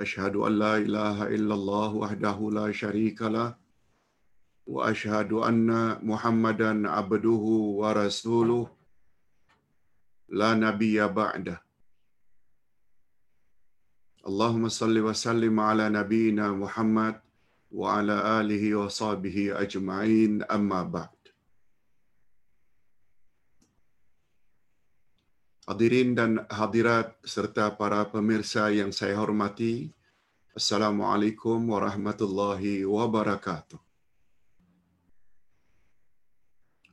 أشهد أن لا إله إلا الله وحده لا شريك له وأشهد أن محمدا عبده ورسوله لا نبي بعده اللهم صل وسلم على نبينا محمد وعلى آله وصحبه أجمعين أما بعد Hadirin dan hadirat serta para pemirsa yang saya hormati, Assalamualaikum warahmatullahi wabarakatuh.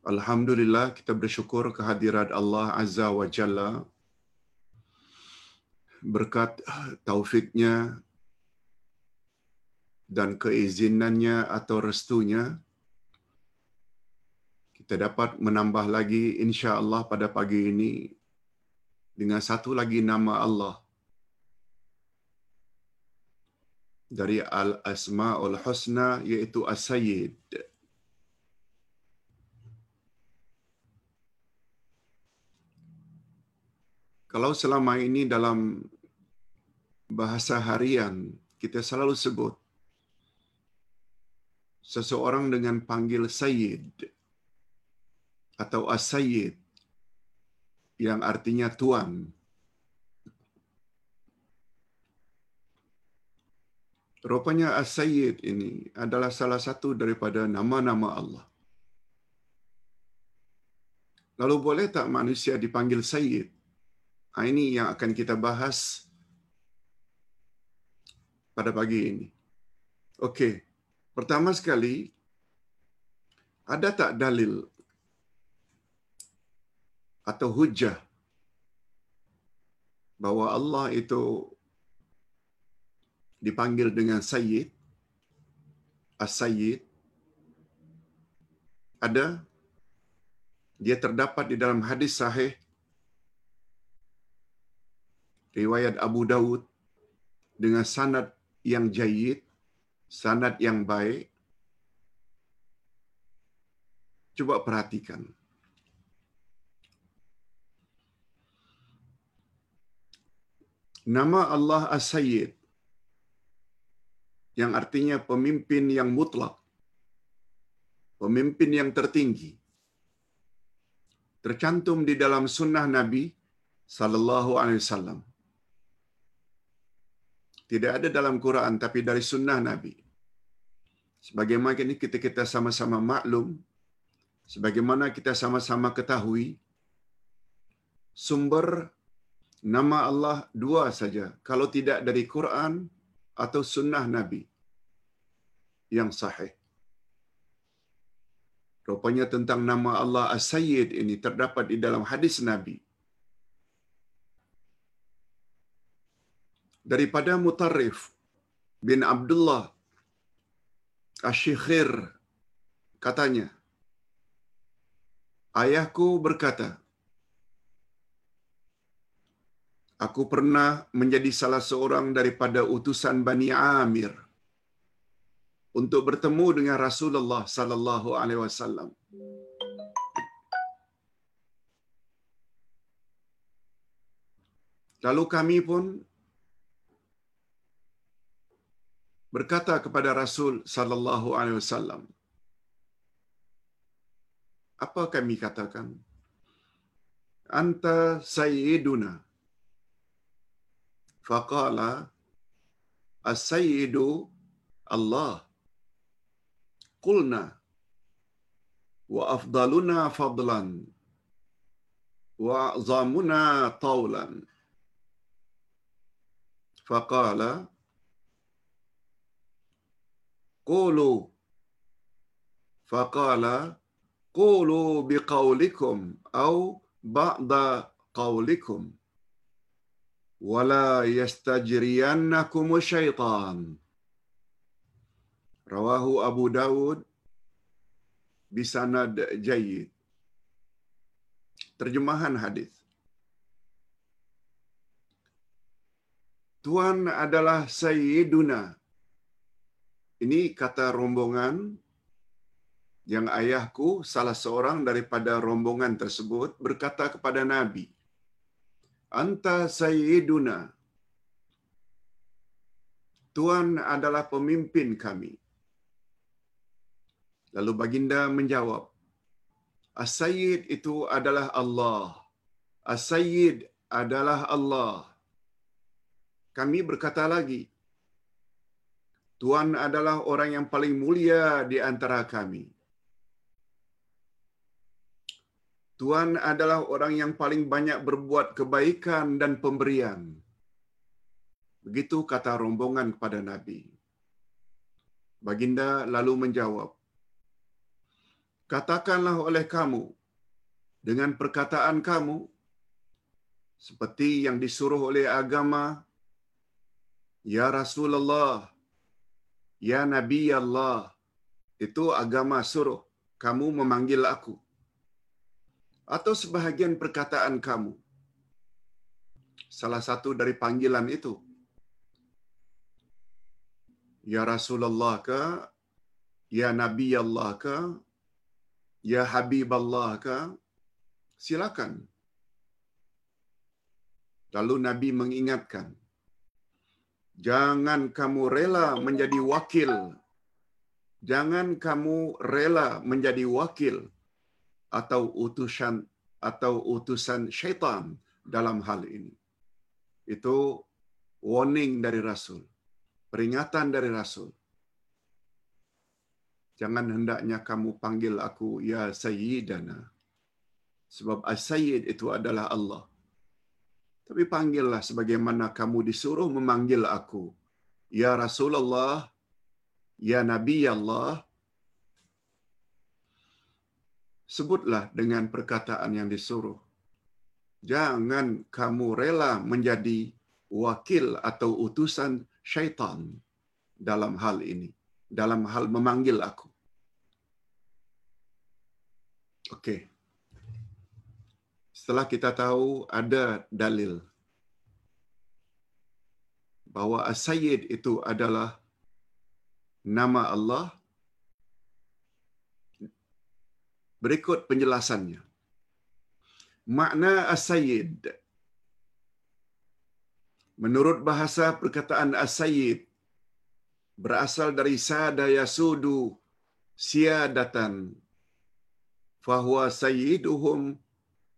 Alhamdulillah kita bersyukur kehadirat Allah Azza wa Jalla berkat taufiknya dan keizinannya atau restunya kita dapat menambah lagi insya Allah pada pagi ini dengan satu lagi nama Allah dari Al-Asma'ul Husna iaitu As-Sayyid. Kalau selama ini dalam bahasa harian kita selalu sebut seseorang dengan panggil Sayyid atau As-Sayyid yang artinya tuan. Rupanya As-Sayyid ini adalah salah satu daripada nama-nama Allah. Lalu boleh tak manusia dipanggil Sayyid? Ini yang akan kita bahas pada pagi ini. Okey. Pertama sekali, ada tak dalil atau hujah bahwa Allah itu dipanggil dengan Sayyid, As-Sayyid, ada, dia terdapat di dalam hadis sahih, riwayat Abu Dawud, dengan sanad yang jayid, sanad yang baik, Coba perhatikan. Nama Allah As-Sayyid yang artinya pemimpin yang mutlak, pemimpin yang tertinggi. Tercantum di dalam sunnah Nabi sallallahu alaihi wasallam. Tidak ada dalam Quran tapi dari sunnah Nabi. Sebagaimana ini kita kita sama-sama maklum, sebagaimana kita sama-sama ketahui, sumber nama Allah dua saja kalau tidak dari Quran atau sunnah Nabi yang sahih. Rupanya tentang nama Allah As-Sayyid ini terdapat di dalam hadis Nabi. Daripada Mutarrif bin Abdullah Ashikhir katanya, Ayahku berkata, aku pernah menjadi salah seorang daripada utusan Bani Amir untuk bertemu dengan Rasulullah sallallahu alaihi wasallam. Lalu kami pun berkata kepada Rasul sallallahu alaihi wasallam, apa kami katakan? Anta sayyiduna فقال السيد الله. قلنا وأفضلنا فضلا وأعظمنا طولا. فقال قولوا. فقال قولوا بقولكم أو بعد قولكم. Wala yastajriyannakum syaitan Rawahu Abu Dawud bisanad jayyid. Terjemahan hadis. Tuhan adalah Sayyiduna. Ini kata rombongan yang ayahku salah seorang daripada rombongan tersebut berkata kepada Nabi, Anta Sayyiduna. Tuhan adalah pemimpin kami. Lalu baginda menjawab, As-Sayyid itu adalah Allah. As-Sayyid adalah Allah. Kami berkata lagi, Tuhan adalah orang yang paling mulia di antara kami. Tuhan adalah orang yang paling banyak berbuat kebaikan dan pemberian. Begitu kata rombongan kepada Nabi. Baginda lalu menjawab, Katakanlah oleh kamu, dengan perkataan kamu, seperti yang disuruh oleh agama, Ya Rasulullah, Ya Nabi Allah, itu agama suruh kamu memanggil aku. Atau sebahagian perkataan kamu. Salah satu dari panggilan itu. Ya Rasulullah ke, Ya Nabi Allah ke, Ya Habib Allah ke, silakan. Lalu Nabi mengingatkan, jangan kamu rela menjadi wakil. Jangan kamu rela menjadi wakil atau utusan atau utusan syaitan dalam hal ini. Itu warning dari Rasul. Peringatan dari Rasul. Jangan hendaknya kamu panggil aku ya Sayyidana. Sebab As-Sayyid itu adalah Allah. Tapi panggillah sebagaimana kamu disuruh memanggil aku. Ya Rasulullah, Ya Nabi Allah. Sebutlah dengan perkataan yang disuruh. Jangan kamu rela menjadi wakil atau utusan syaitan dalam hal ini. Dalam hal memanggil aku. Okey. Setelah kita tahu ada dalil bahawa As-Sayyid itu adalah nama Allah, berikut penjelasannya. Makna As-Sayyid menurut bahasa perkataan As-Sayyid berasal dari sada yasudu siadatan fahuwa sayyiduhum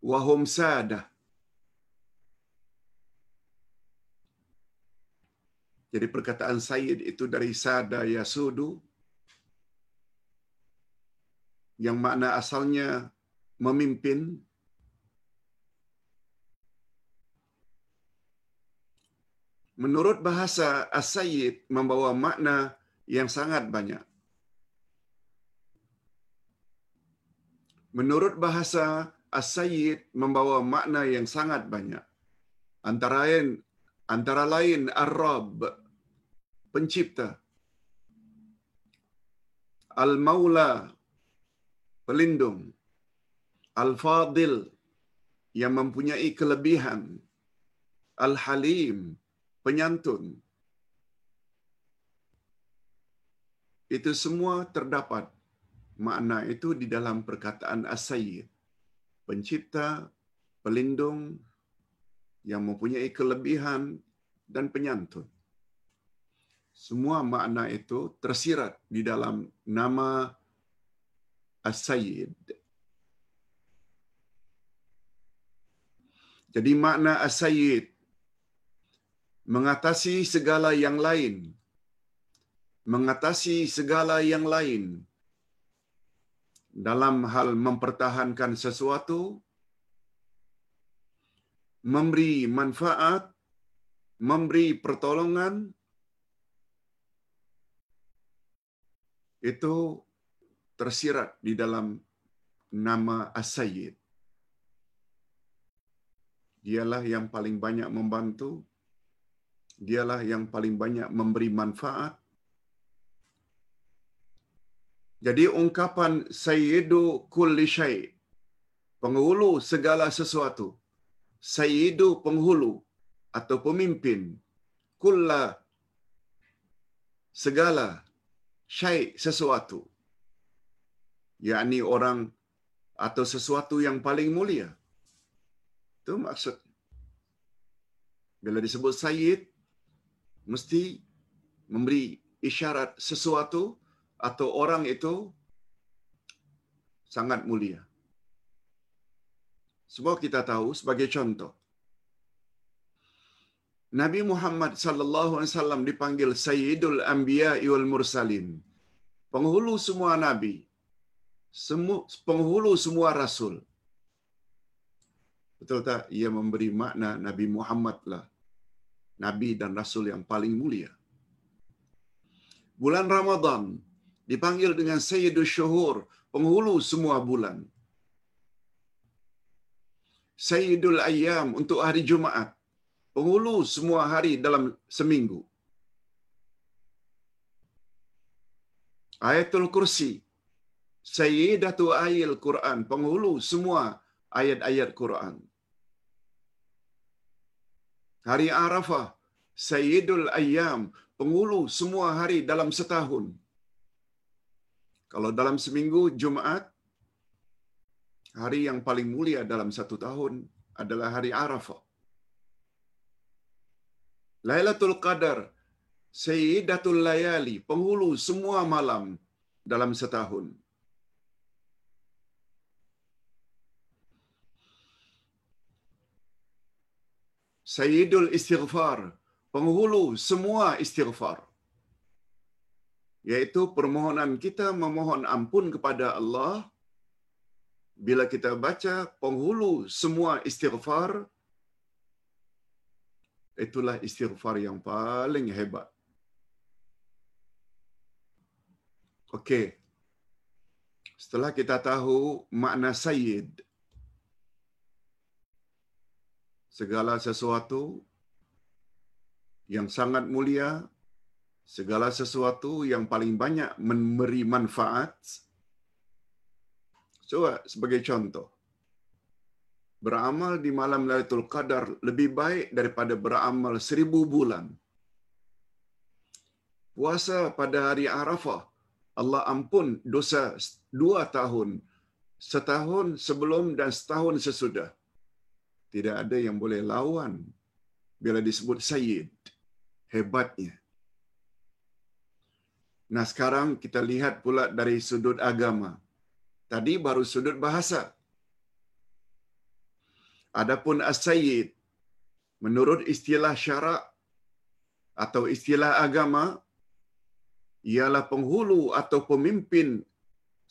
wahum sadah. Jadi perkataan Sayyid itu dari sada yasudu yang makna asalnya memimpin Menurut bahasa As-Sayyid membawa makna yang sangat banyak. Menurut bahasa As-Sayyid membawa makna yang sangat banyak. Antara lain, antara lain Ar-Rab, pencipta. Al-Maula, pelindung. Al-Fadil, yang mempunyai kelebihan. Al-Halim, penyantun. Itu semua terdapat makna itu di dalam perkataan As-Sayyid. Pencipta, pelindung, yang mempunyai kelebihan dan penyantun. Semua makna itu tersirat di dalam nama As-Sayyid. Jadi makna As-Sayyid mengatasi segala yang lain. Mengatasi segala yang lain dalam hal mempertahankan sesuatu, memberi manfaat, memberi pertolongan, itu tersirat di dalam nama As-Sayyid. Dialah yang paling banyak membantu, dialah yang paling banyak memberi manfaat, Jadi ungkapan sayyidu kulli syai penghulu segala sesuatu. Sayyidu penghulu atau pemimpin kulla segala syai sesuatu. Yakni orang atau sesuatu yang paling mulia. Itu maksud. Bila disebut sayyid, mesti memberi isyarat sesuatu atau orang itu sangat mulia. Sebab kita tahu sebagai contoh. Nabi Muhammad sallallahu alaihi wasallam dipanggil Sayyidul Anbiya wal Mursalin. Penghulu semua nabi. Semua penghulu semua rasul. Betul tak? Ia memberi makna Nabi Muhammad lah. Nabi dan Rasul yang paling mulia. Bulan Ramadan dipanggil dengan Sayyidul Syuhur, penghulu semua bulan. Sayyidul Ayyam untuk hari Jumaat, penghulu semua hari dalam seminggu. Ayatul Kursi, Sayyidatu Ayil Quran, penghulu semua ayat-ayat Quran. Hari Arafah, Sayyidul Ayyam, penghulu semua hari dalam setahun. Kalau dalam seminggu Jumaat, hari yang paling mulia dalam satu tahun adalah hari Arafah. Lailatul Qadar, Sayyidatul Layali, penghulu semua malam dalam setahun. Sayyidul Istighfar, penghulu semua istighfar. Yaitu permohonan kita memohon ampun kepada Allah bila kita baca penghulu semua istighfar itulah istighfar yang paling hebat. Okey. Setelah kita tahu makna sayyid segala sesuatu yang sangat mulia, segala sesuatu yang paling banyak memberi manfaat. Coba sebagai contoh. Beramal di malam Lailatul Qadar lebih baik daripada beramal seribu bulan. Puasa pada hari Arafah, Allah ampun dosa dua tahun. Setahun sebelum dan setahun sesudah. Tidak ada yang boleh lawan bila disebut Sayyid. Hebatnya. Nah sekarang kita lihat pula dari sudut agama. Tadi baru sudut bahasa. Adapun as-sayyid menurut istilah syarak atau istilah agama ialah penghulu atau pemimpin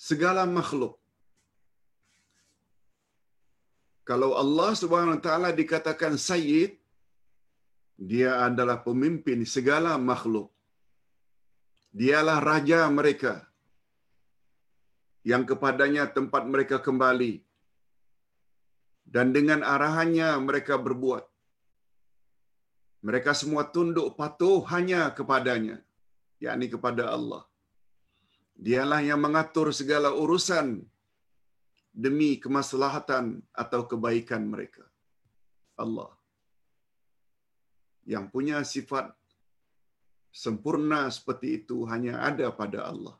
segala makhluk. Kalau Allah Taala dikatakan sayyid, dia adalah pemimpin segala makhluk. Dialah raja mereka yang kepadanya tempat mereka kembali dan dengan arahannya mereka berbuat. Mereka semua tunduk patuh hanya kepadanya, yakni kepada Allah. Dialah yang mengatur segala urusan demi kemaslahatan atau kebaikan mereka. Allah yang punya sifat sempurna seperti itu hanya ada pada Allah.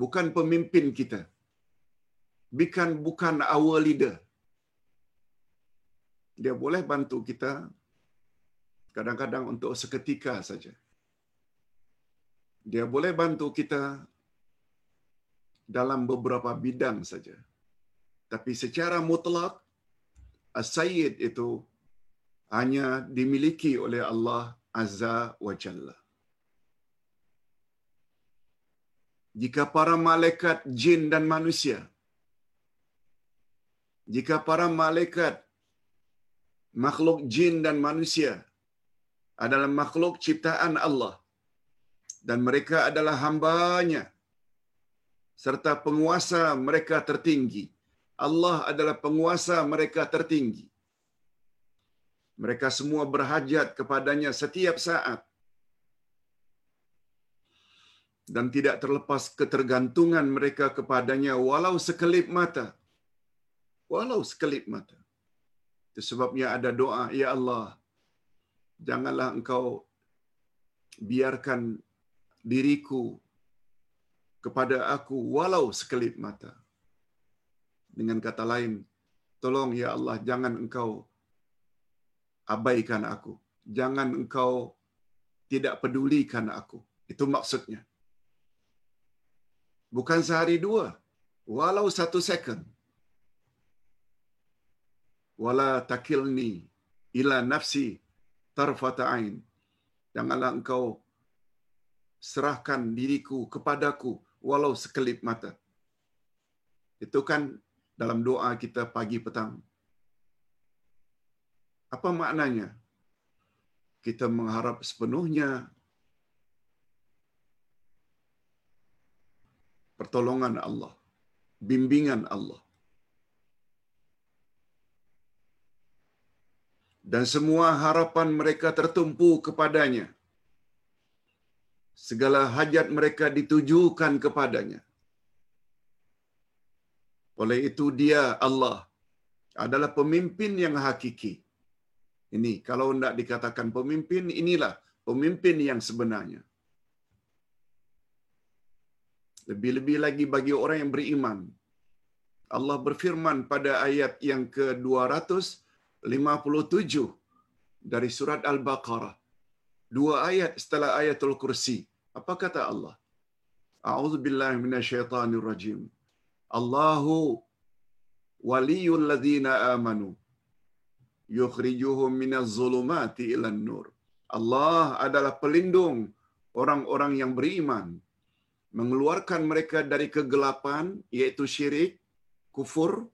Bukan pemimpin kita. Bukan bukan our leader. Dia boleh bantu kita kadang-kadang untuk seketika saja. Dia boleh bantu kita dalam beberapa bidang saja. Tapi secara mutlak, as-sayyid itu hanya dimiliki oleh Allah Azza wa Jalla. Jika para malaikat jin dan manusia jika para malaikat makhluk jin dan manusia adalah makhluk ciptaan Allah dan mereka adalah hambanya serta penguasa mereka tertinggi. Allah adalah penguasa mereka tertinggi. Mereka semua berhajat kepadanya setiap saat. dan tidak terlepas ketergantungan mereka kepadanya walau sekelip mata. Walau sekelip mata. Itu sebabnya ada doa, Ya Allah, janganlah engkau biarkan diriku kepada aku walau sekelip mata. Dengan kata lain, tolong ya Allah jangan engkau abaikan aku. Jangan engkau tidak pedulikan aku. Itu maksudnya. Bukan sehari dua. Walau satu second. Wala takilni ila nafsi tarfata ain. Janganlah engkau serahkan diriku kepadaku walau sekelip mata. Itu kan dalam doa kita pagi petang. Apa maknanya? Kita mengharap sepenuhnya pertolongan Allah, bimbingan Allah. Dan semua harapan mereka tertumpu kepadanya segala hajat mereka ditujukan kepadanya. Oleh itu dia Allah adalah pemimpin yang hakiki. Ini kalau tidak dikatakan pemimpin, inilah pemimpin yang sebenarnya. Lebih-lebih lagi bagi orang yang beriman. Allah berfirman pada ayat yang ke-257 dari surat Al-Baqarah dua ayat setelah ayatul kursi. Apa kata Allah? A'udzu billahi minasyaitonir rajim. Allahu waliyul ladzina amanu yukhrijuhum minaz zulumati ilan nur. Allah adalah pelindung orang-orang yang beriman mengeluarkan mereka dari kegelapan yaitu syirik, kufur.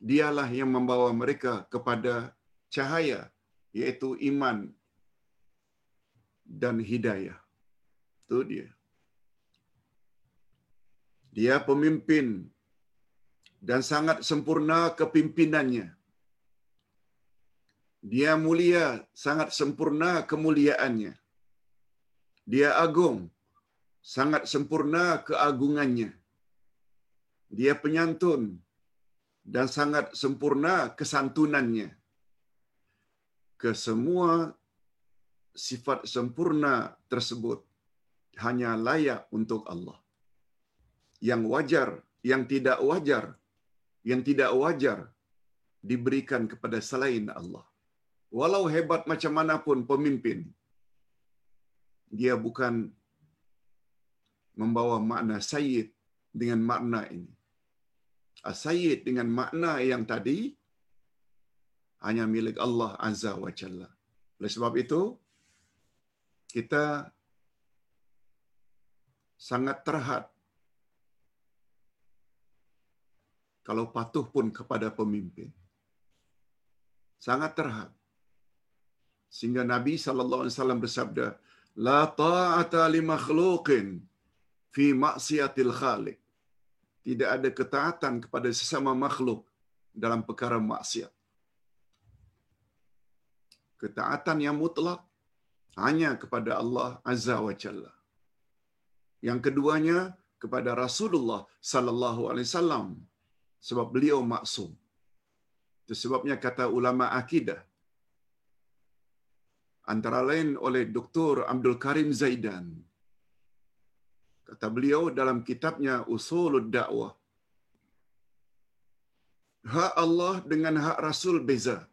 Dialah yang membawa mereka kepada cahaya yaitu iman dan hidayah. Itu dia. Dia pemimpin dan sangat sempurna kepimpinannya. Dia mulia, sangat sempurna kemuliaannya. Dia agung, sangat sempurna keagungannya. Dia penyantun dan sangat sempurna kesantunannya. Kesemua sifat sempurna tersebut hanya layak untuk Allah. Yang wajar, yang tidak wajar, yang tidak wajar diberikan kepada selain Allah. Walau hebat macam mana pun pemimpin, dia bukan membawa makna sayyid dengan makna ini. Sayyid dengan makna yang tadi hanya milik Allah Azza wa Jalla. Oleh sebab itu, kita sangat terhad kalau patuh pun kepada pemimpin. Sangat terhad. Sehingga Nabi sallallahu alaihi wasallam bersabda, "La ta'ata li makhluqin fi maksiatil khaliq." Tidak ada ketaatan kepada sesama makhluk dalam perkara maksiat. Ketaatan yang mutlak hanya kepada Allah Azza wa Jalla. Yang keduanya kepada Rasulullah sallallahu alaihi wasallam sebab beliau maksum. Itu sebabnya kata ulama akidah antara lain oleh Dr. Abdul Karim Zaidan. Kata beliau dalam kitabnya Usulud Da'wah. Hak Allah dengan hak Rasul beza.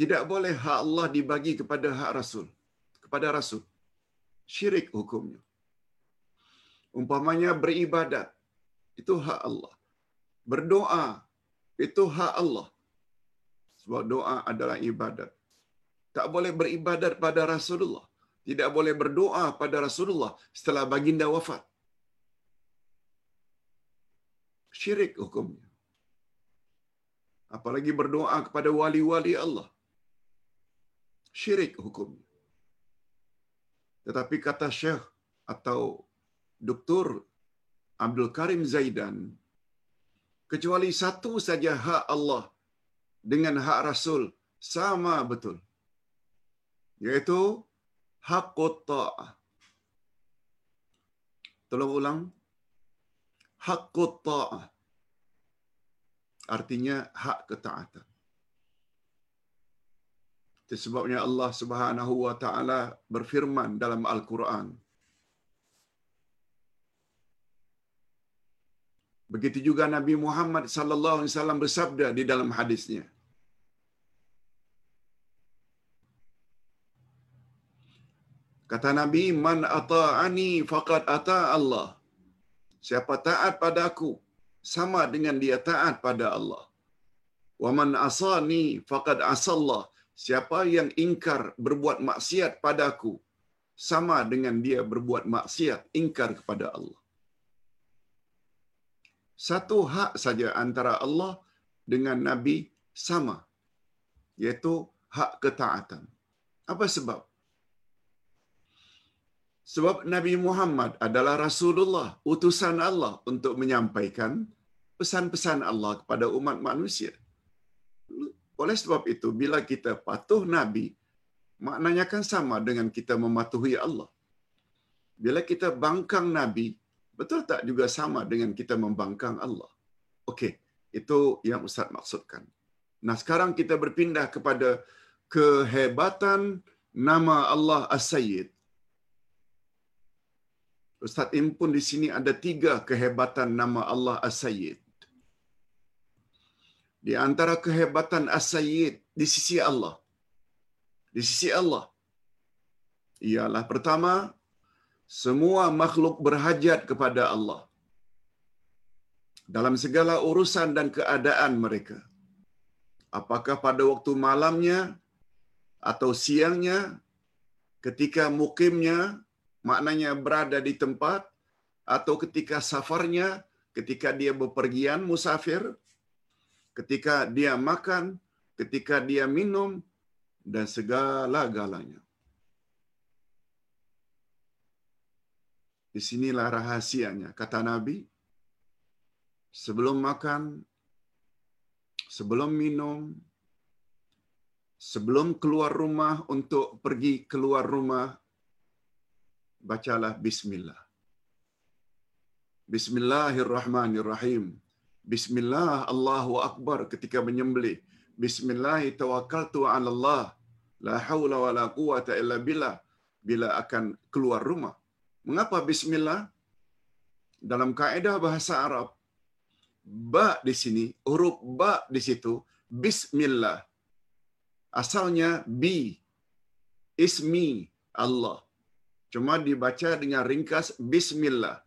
Tidak boleh hak Allah dibagi kepada hak Rasul. Kepada Rasul. Syirik hukumnya. Umpamanya beribadat. Itu hak Allah. Berdoa. Itu hak Allah. Sebab doa adalah ibadat. Tak boleh beribadat pada Rasulullah. Tidak boleh berdoa pada Rasulullah setelah baginda wafat. Syirik hukumnya. Apalagi berdoa kepada wali-wali Allah syirik hukumnya. Tetapi kata Syekh atau Dr. Abdul Karim Zaidan, kecuali satu saja hak Allah dengan hak Rasul sama betul. Yaitu haqqut ta'ah. Tolong ulang. Haqqut ta'ah. Artinya hak ketaatan. Sebabnya Allah Subhanahu wa taala berfirman dalam Al-Quran. Begitu juga Nabi Muhammad sallallahu alaihi wasallam bersabda di dalam hadisnya. Kata Nabi, "Man ata'ani faqad ata Allah." Siapa taat padaku sama dengan dia taat pada Allah. Wa man asani faqad asallah. Siapa yang ingkar berbuat maksiat padaku sama dengan dia berbuat maksiat ingkar kepada Allah. Satu hak saja antara Allah dengan Nabi sama, yaitu hak ketaatan. Apa sebab? Sebab Nabi Muhammad adalah Rasulullah, utusan Allah untuk menyampaikan pesan-pesan Allah kepada umat manusia. Oleh sebab itu, bila kita patuh Nabi, maknanya kan sama dengan kita mematuhi Allah. Bila kita bangkang Nabi, betul tak juga sama dengan kita membangkang Allah? Okey, itu yang Ustaz maksudkan. Nah, sekarang kita berpindah kepada kehebatan nama Allah As-Sayyid. Ustaz Im pun di sini ada tiga kehebatan nama Allah As-Sayyid. Di antara kehebatan As-Sayyid di sisi Allah. Di sisi Allah. Ialah pertama, semua makhluk berhajat kepada Allah. Dalam segala urusan dan keadaan mereka. Apakah pada waktu malamnya atau siangnya, ketika mukimnya, maknanya berada di tempat, atau ketika safarnya, ketika dia bepergian musafir, ketika dia makan, ketika dia minum, dan segala-galanya. Di sinilah rahasianya, kata Nabi. Sebelum makan, sebelum minum, sebelum keluar rumah untuk pergi keluar rumah, bacalah Bismillah. Bismillahirrahmanirrahim. Bismillah Allahu Akbar ketika menyembelih. Bismillah tawakkaltu 'ala Allah. La haula wa la quwata illa billah bila akan keluar rumah. Mengapa bismillah? Dalam kaedah bahasa Arab, ba di sini, huruf ba di situ, bismillah. Asalnya bi, ismi Allah. Cuma dibaca dengan ringkas bismillah.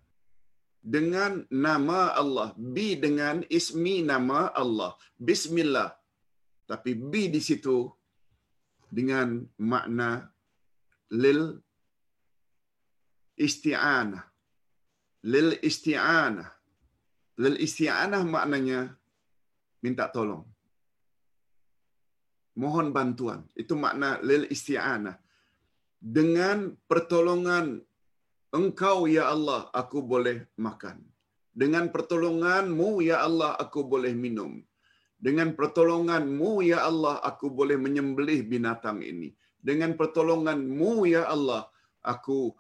Dengan nama Allah. Bi dengan ismi nama Allah. Bismillah. Tapi bi di situ dengan makna lil isti'anah. Lil isti'anah. Lil isti'anah maknanya minta tolong. Mohon bantuan. Itu makna lil isti'anah. Dengan pertolongan engkau ya Allah aku boleh makan. Dengan pertolonganmu ya Allah aku boleh minum. Dengan pertolonganmu ya Allah aku boleh menyembelih binatang ini. Dengan pertolonganmu ya Allah aku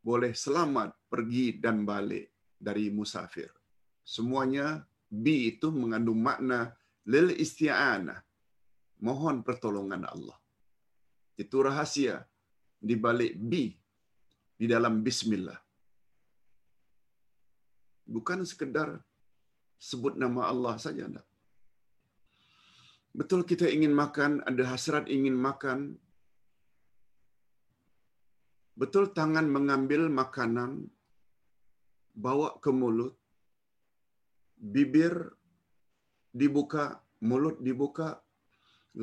boleh selamat pergi dan balik dari musafir. Semuanya bi itu mengandung makna lil isti'anah. Mohon pertolongan Allah. Itu rahasia di balik bi di dalam bismillah. Bukan sekedar sebut nama Allah saja anda. Betul kita ingin makan, ada hasrat ingin makan. Betul tangan mengambil makanan, bawa ke mulut, bibir dibuka, mulut dibuka,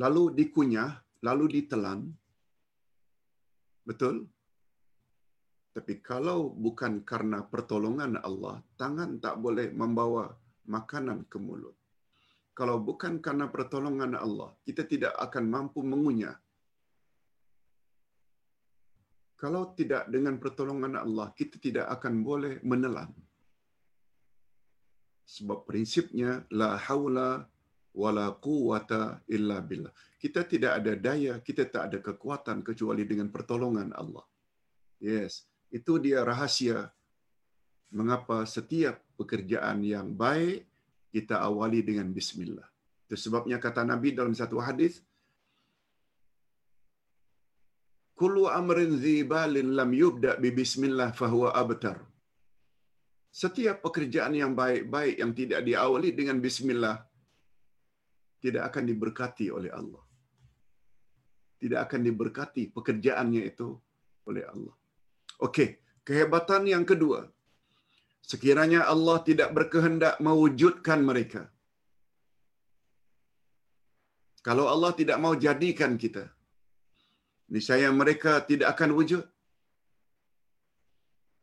lalu dikunyah, lalu ditelan. Betul? Tapi kalau bukan karena pertolongan Allah, tangan tak boleh membawa makanan ke mulut. Kalau bukan karena pertolongan Allah, kita tidak akan mampu mengunyah. Kalau tidak dengan pertolongan Allah, kita tidak akan boleh menelan. Sebab prinsipnya, la haula wala quwata illa billah. Kita tidak ada daya, kita tak ada kekuatan kecuali dengan pertolongan Allah. Yes, itu dia rahasia mengapa setiap pekerjaan yang baik kita awali dengan bismillah. Itu sebabnya kata Nabi dalam satu hadis, kullu amrin zibalin lam yubda bi bismillah fahuwa abtar. Setiap pekerjaan yang baik-baik yang tidak diawali dengan bismillah tidak akan diberkati oleh Allah. Tidak akan diberkati pekerjaannya itu oleh Allah. Okey, kehebatan yang kedua. Sekiranya Allah tidak berkehendak mewujudkan mereka. Kalau Allah tidak mau jadikan kita, niscaya mereka tidak akan wujud.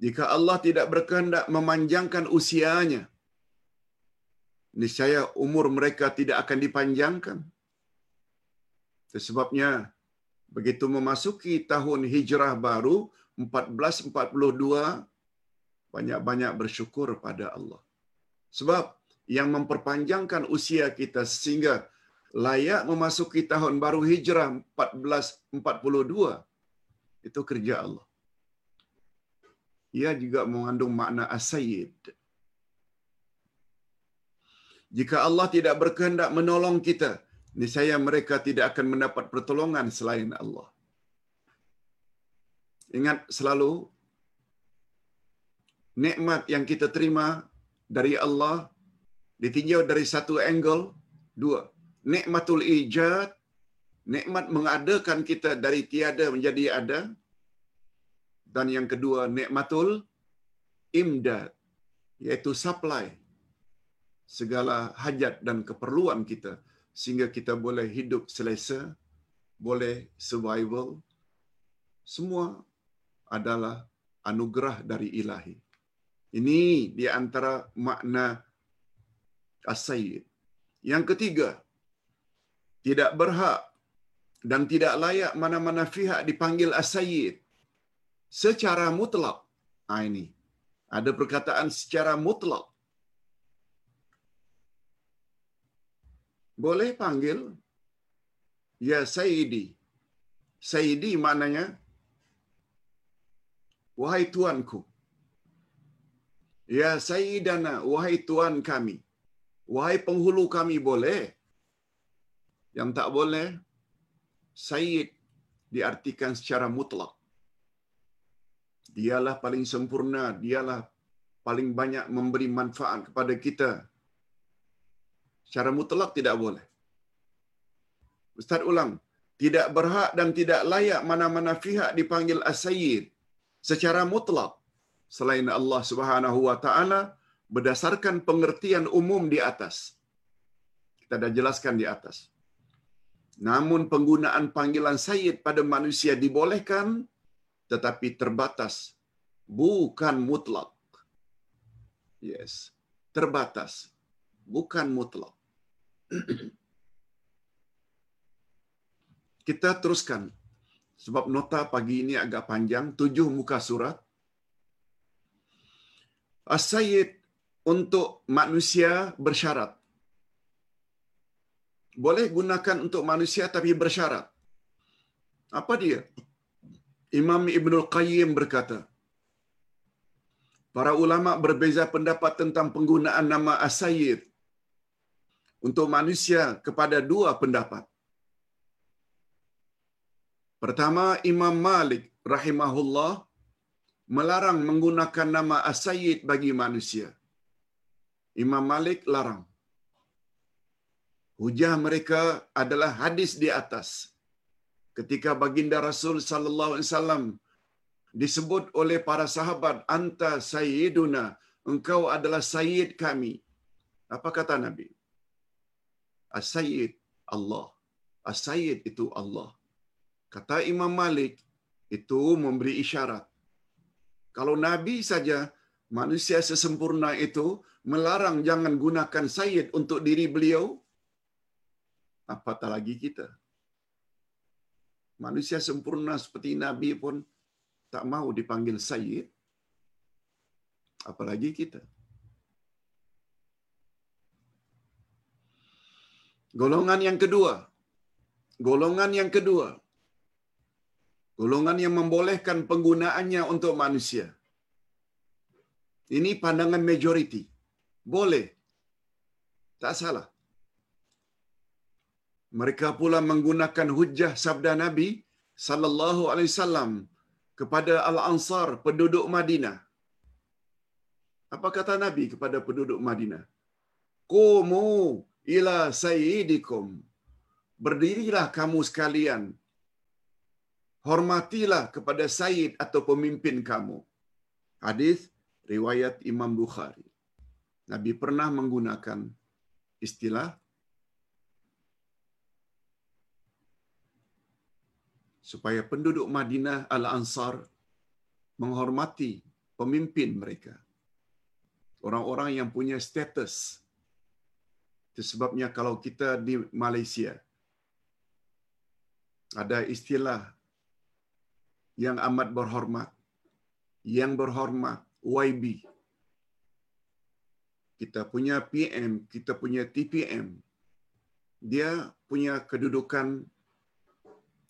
Jika Allah tidak berkehendak memanjangkan usianya, niscaya umur mereka tidak akan dipanjangkan. Sebabnya begitu memasuki tahun hijrah baru 1442 banyak-banyak bersyukur pada Allah. Sebab yang memperpanjangkan usia kita sehingga layak memasuki tahun baru hijrah 1442 itu kerja Allah. Ia juga mengandung makna as-sayyid. Jika Allah tidak berkehendak menolong kita, niscaya mereka tidak akan mendapat pertolongan selain Allah. Ingat selalu nikmat yang kita terima dari Allah ditinjau dari satu angle, dua, nikmatul ijad, nikmat mengadakan kita dari tiada menjadi ada. Dan yang kedua, nikmatul imdad, yaitu supply segala hajat dan keperluan kita sehingga kita boleh hidup selesa, boleh survival. Semua adalah anugerah dari ilahi. Ini di antara makna as-sayyid. Yang ketiga, tidak berhak dan tidak layak mana-mana pihak dipanggil as-sayyid secara mutlak. Ha, ini. Ada perkataan secara mutlak. Boleh panggil ya sayyidi. Sayyidi maknanya wahai tuanku. Ya sayyidana wahai tuan kami. Wahai penghulu kami boleh. Yang tak boleh, Sayyid diartikan secara mutlak. Dialah paling sempurna, dialah paling banyak memberi manfaat kepada kita. Secara mutlak tidak boleh. Ustaz ulang, tidak berhak dan tidak layak mana-mana pihak dipanggil as-sayyid secara mutlak selain Allah Subhanahu wa taala berdasarkan pengertian umum di atas. Kita dah jelaskan di atas. Namun penggunaan panggilan sayyid pada manusia dibolehkan tetapi terbatas bukan mutlak. Yes, terbatas bukan mutlak. Kita teruskan sebab nota pagi ini agak panjang, tujuh muka surat. As-Sayyid untuk manusia bersyarat boleh gunakan untuk manusia tapi bersyarat. Apa dia? Imam Ibnul Qayyim berkata, para ulama berbeza pendapat tentang penggunaan nama As-Sayyid untuk manusia kepada dua pendapat. Pertama, Imam Malik rahimahullah melarang menggunakan nama As-Sayyid bagi manusia. Imam Malik larang. Hujah mereka adalah hadis di atas. Ketika baginda Rasul sallallahu alaihi wasallam disebut oleh para sahabat anta sayyiduna engkau adalah sayyid kami. Apa kata Nabi? As-sayyid Allah. As-sayyid itu Allah. Kata Imam Malik itu memberi isyarat. Kalau Nabi saja manusia sesempurna itu melarang jangan gunakan sayyid untuk diri beliau, apatah lagi kita. Manusia sempurna seperti Nabi pun tak mau dipanggil Sayyid. Apalagi kita. Golongan yang kedua. Golongan yang kedua. Golongan yang membolehkan penggunaannya untuk manusia. Ini pandangan majoriti. Boleh. Tak salah. Mereka pula menggunakan hujah sabda Nabi sallallahu alaihi wasallam kepada al-Ansar penduduk Madinah. Apa kata Nabi kepada penduduk Madinah? Qumu ila sayyidikum. Berdirilah kamu sekalian. Hormatilah kepada sayyid atau pemimpin kamu. Hadis riwayat Imam Bukhari. Nabi pernah menggunakan istilah supaya penduduk Madinah Al-Ansar menghormati pemimpin mereka. Orang-orang yang punya status. Itu sebabnya kalau kita di Malaysia ada istilah yang amat berhormat. Yang berhormat YB. Kita punya PM, kita punya TPM. Dia punya kedudukan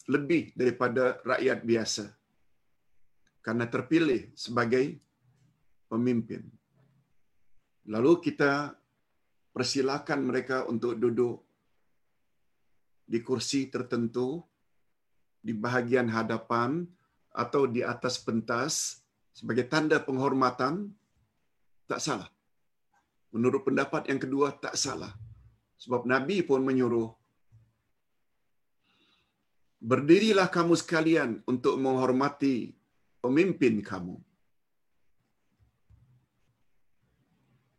lebih daripada rakyat biasa. Karena terpilih sebagai pemimpin. Lalu kita persilakan mereka untuk duduk di kursi tertentu di bahagian hadapan atau di atas pentas sebagai tanda penghormatan tak salah. Menurut pendapat yang kedua tak salah. Sebab Nabi pun menyuruh berdirilah kamu sekalian untuk menghormati pemimpin kamu.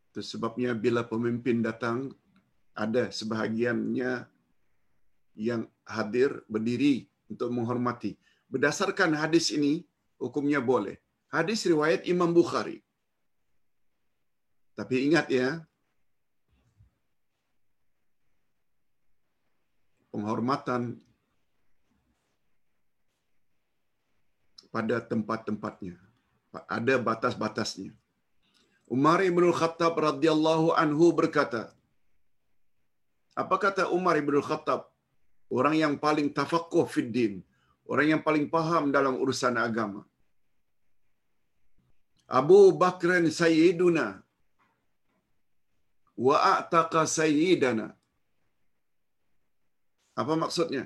Itu sebabnya bila pemimpin datang ada sebahagiannya yang hadir berdiri untuk menghormati. Berdasarkan hadis ini, hukumnya boleh. Hadis riwayat Imam Bukhari. Tapi ingat ya, penghormatan pada tempat-tempatnya. Ada batas-batasnya. Umar ibn Khattab radhiyallahu anhu berkata, apa kata Umar ibn Khattab? Orang yang paling tafakuh fid din. Orang yang paling paham dalam urusan agama. Abu Bakran Sayyiduna wa a'taqa Sayyidana. Apa maksudnya?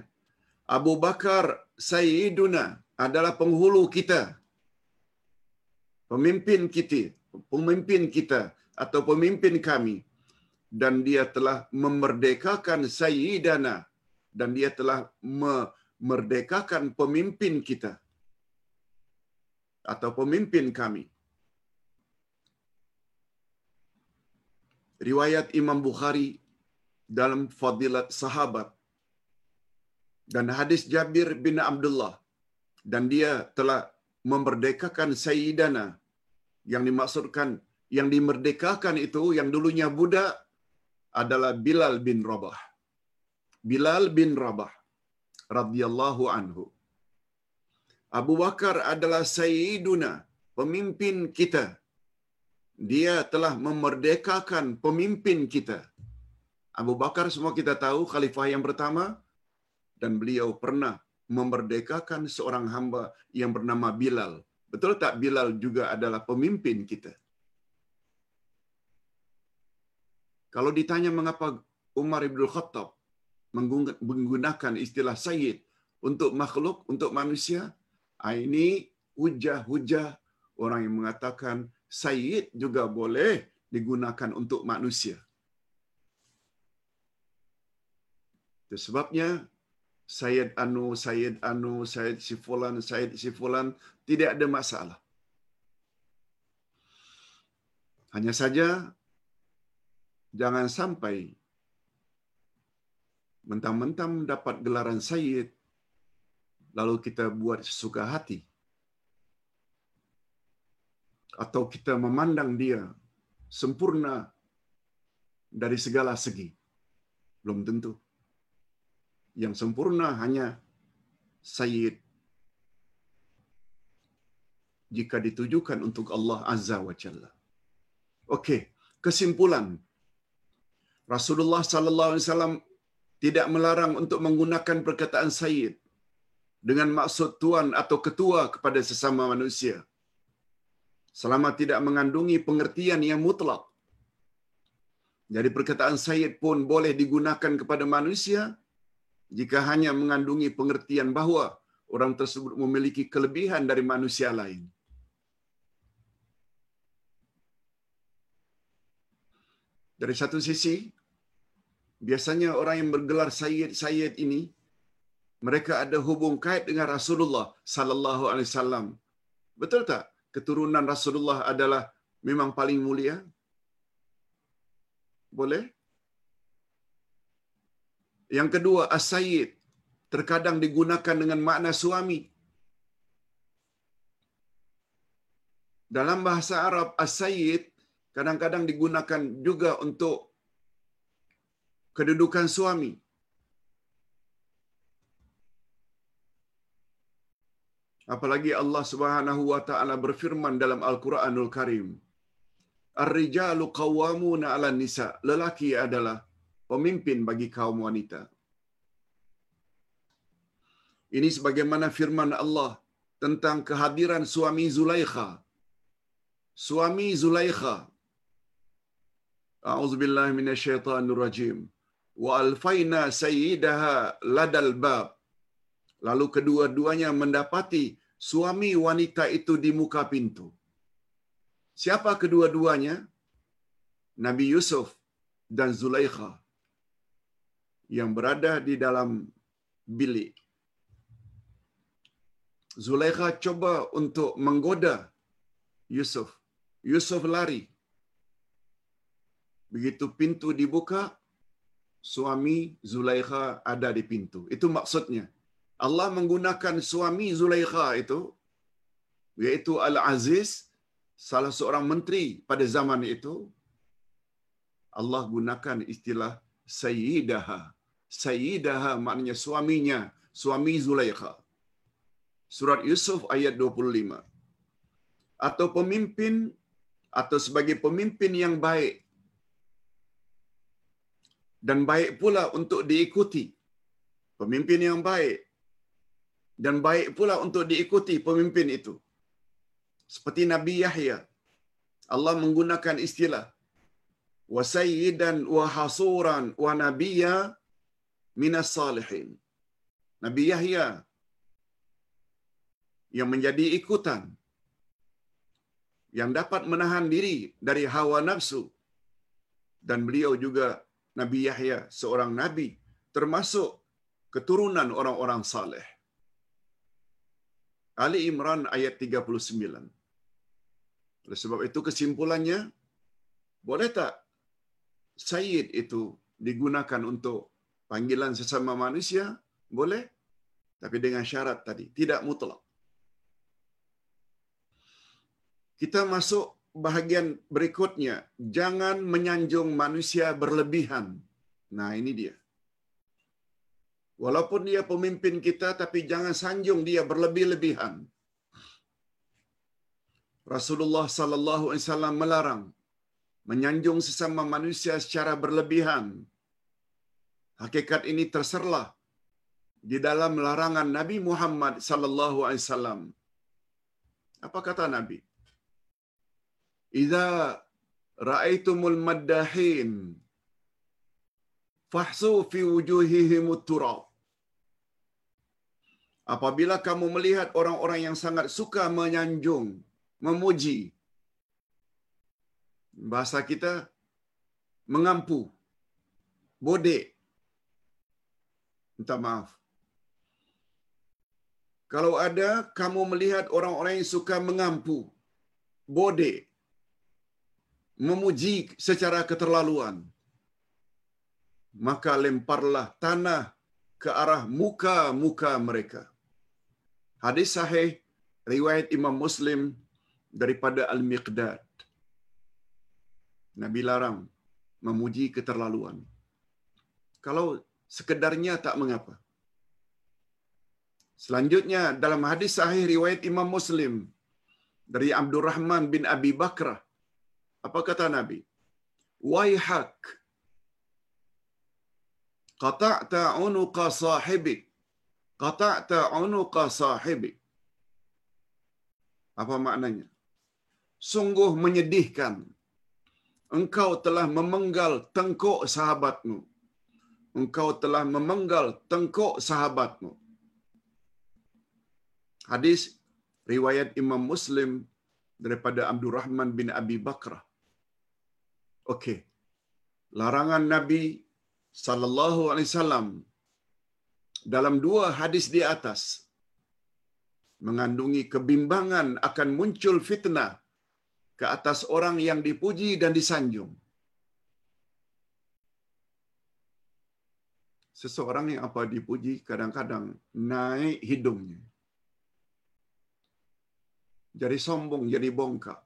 Abu Bakar Sayyiduna adalah penghulu kita. Pemimpin kita, pemimpin kita atau pemimpin kami dan dia telah memerdekakan Sayyidana dan dia telah memerdekakan pemimpin kita atau pemimpin kami. Riwayat Imam Bukhari dalam Fadilat Sahabat dan hadis Jabir bin Abdullah dan dia telah memerdekakan Sayyidana yang dimaksudkan yang dimerdekakan itu yang dulunya budak adalah Bilal bin Rabah. Bilal bin Rabah radhiyallahu anhu. Abu Bakar adalah Sayyiduna, pemimpin kita. Dia telah memerdekakan pemimpin kita. Abu Bakar semua kita tahu khalifah yang pertama dan beliau pernah memerdekakan seorang hamba yang bernama Bilal. Betul tak Bilal juga adalah pemimpin kita? Kalau ditanya mengapa Umar Ibn Khattab menggunakan istilah Sayyid untuk makhluk, untuk manusia, ah, ini hujah-hujah orang yang mengatakan Sayyid juga boleh digunakan untuk manusia. Itu sebabnya Sayyid Anu, Sayyid Anu, Sayyid Sifulan, Sayyid Sifulan tidak ada masalah. Hanya saja jangan sampai mentang-mentang dapat gelaran Sayyid lalu kita buat sesuka hati atau kita memandang dia sempurna dari segala segi. Belum tentu. Yang sempurna hanya Sayyid jika ditujukan untuk Allah Azza wa Jalla. Okey, kesimpulan Rasulullah sallallahu alaihi wasallam tidak melarang untuk menggunakan perkataan sayyid dengan maksud tuan atau ketua kepada sesama manusia. Selama tidak mengandungi pengertian yang mutlak. Jadi perkataan sayyid pun boleh digunakan kepada manusia jika hanya mengandungi pengertian bahawa orang tersebut memiliki kelebihan dari manusia lain. Dari satu sisi, biasanya orang yang bergelar sayyid-sayyid ini mereka ada hubung kait dengan Rasulullah sallallahu alaihi wasallam. Betul tak? Keturunan Rasulullah adalah memang paling mulia? Boleh? Yang kedua, as-sayyid terkadang digunakan dengan makna suami. Dalam bahasa Arab, as-sayyid kadang-kadang digunakan juga untuk kedudukan suami. Apalagi Allah Subhanahu wa taala berfirman dalam Al-Qur'anul Karim. Ar-rijalu qawwamuna 'alan nisa. Lelaki adalah pemimpin bagi kaum wanita. Ini sebagaimana firman Allah tentang kehadiran suami Zulaikha. Suami Zulaikha. A'udzubillahi minasyaitonir rajim. Wa alfaina sayyidaha ladal bab. Lalu kedua-duanya mendapati suami wanita itu di muka pintu. Siapa kedua-duanya? Nabi Yusuf dan Zulaikha yang berada di dalam bilik. Zulaikha coba untuk menggoda Yusuf. Yusuf lari. Begitu pintu dibuka, suami Zulaikha ada di pintu. Itu maksudnya. Allah menggunakan suami Zulaikha itu, yaitu Al-Aziz, salah seorang menteri pada zaman itu, Allah gunakan istilah Sayyidaha. Sayyidaha maknanya suaminya, suami Zulaikha. Surat Yusuf ayat 25. Atau pemimpin atau sebagai pemimpin yang baik dan baik pula untuk diikuti. Pemimpin yang baik dan baik pula untuk diikuti pemimpin itu. Seperti Nabi Yahya. Allah menggunakan istilah wa sayyidan wa hasuran wa nabiyya minas salihin. Nabi Yahya yang menjadi ikutan yang dapat menahan diri dari hawa nafsu dan beliau juga Nabi Yahya seorang nabi termasuk keturunan orang-orang saleh. Ali Imran ayat 39. Oleh sebab itu kesimpulannya boleh tak Sayyid itu digunakan untuk panggilan sesama manusia? Boleh. Tapi dengan syarat tadi, tidak mutlak. Kita masuk bahagian berikutnya. Jangan menyanjung manusia berlebihan. Nah ini dia. Walaupun dia pemimpin kita, tapi jangan sanjung dia berlebih-lebihan. Rasulullah sallallahu alaihi wasallam melarang menyanjung sesama manusia secara berlebihan. Hakikat ini terserlah di dalam larangan Nabi Muhammad sallallahu alaihi wasallam. Apa kata Nabi? Idza ra'aitumul maddahin fahsu fi wujuhihim turab. Apabila kamu melihat orang-orang yang sangat suka menyanjung, memuji, bahasa kita mengampu, bodek, minta maaf. Kalau ada kamu melihat orang-orang yang suka mengampu, bodek, memuji secara keterlaluan, maka lemparlah tanah ke arah muka-muka mereka. Hadis sahih riwayat Imam Muslim daripada Al-Miqdad. Nabi larang memuji keterlaluan. Kalau sekedarnya tak mengapa. Selanjutnya dalam hadis sahih riwayat Imam Muslim dari Abdul Rahman bin Abi Bakrah. Apa kata Nabi? Waihak qata'ta unuqa sahibik qata'ta unuqa sahibik apa maknanya? Sungguh menyedihkan. Engkau telah memenggal tengkuk sahabatmu. Engkau telah memenggal tengkuk sahabatmu. Hadis riwayat Imam Muslim daripada Abdul Rahman bin Abi Bakrah okey larangan Nabi sallallahu alaihi wasallam dalam dua hadis di atas mengandungi kebimbangan akan muncul fitnah ke atas orang yang dipuji dan disanjung. Seseorang yang apa dipuji kadang-kadang naik hidungnya. Jadi sombong, jadi bongkak.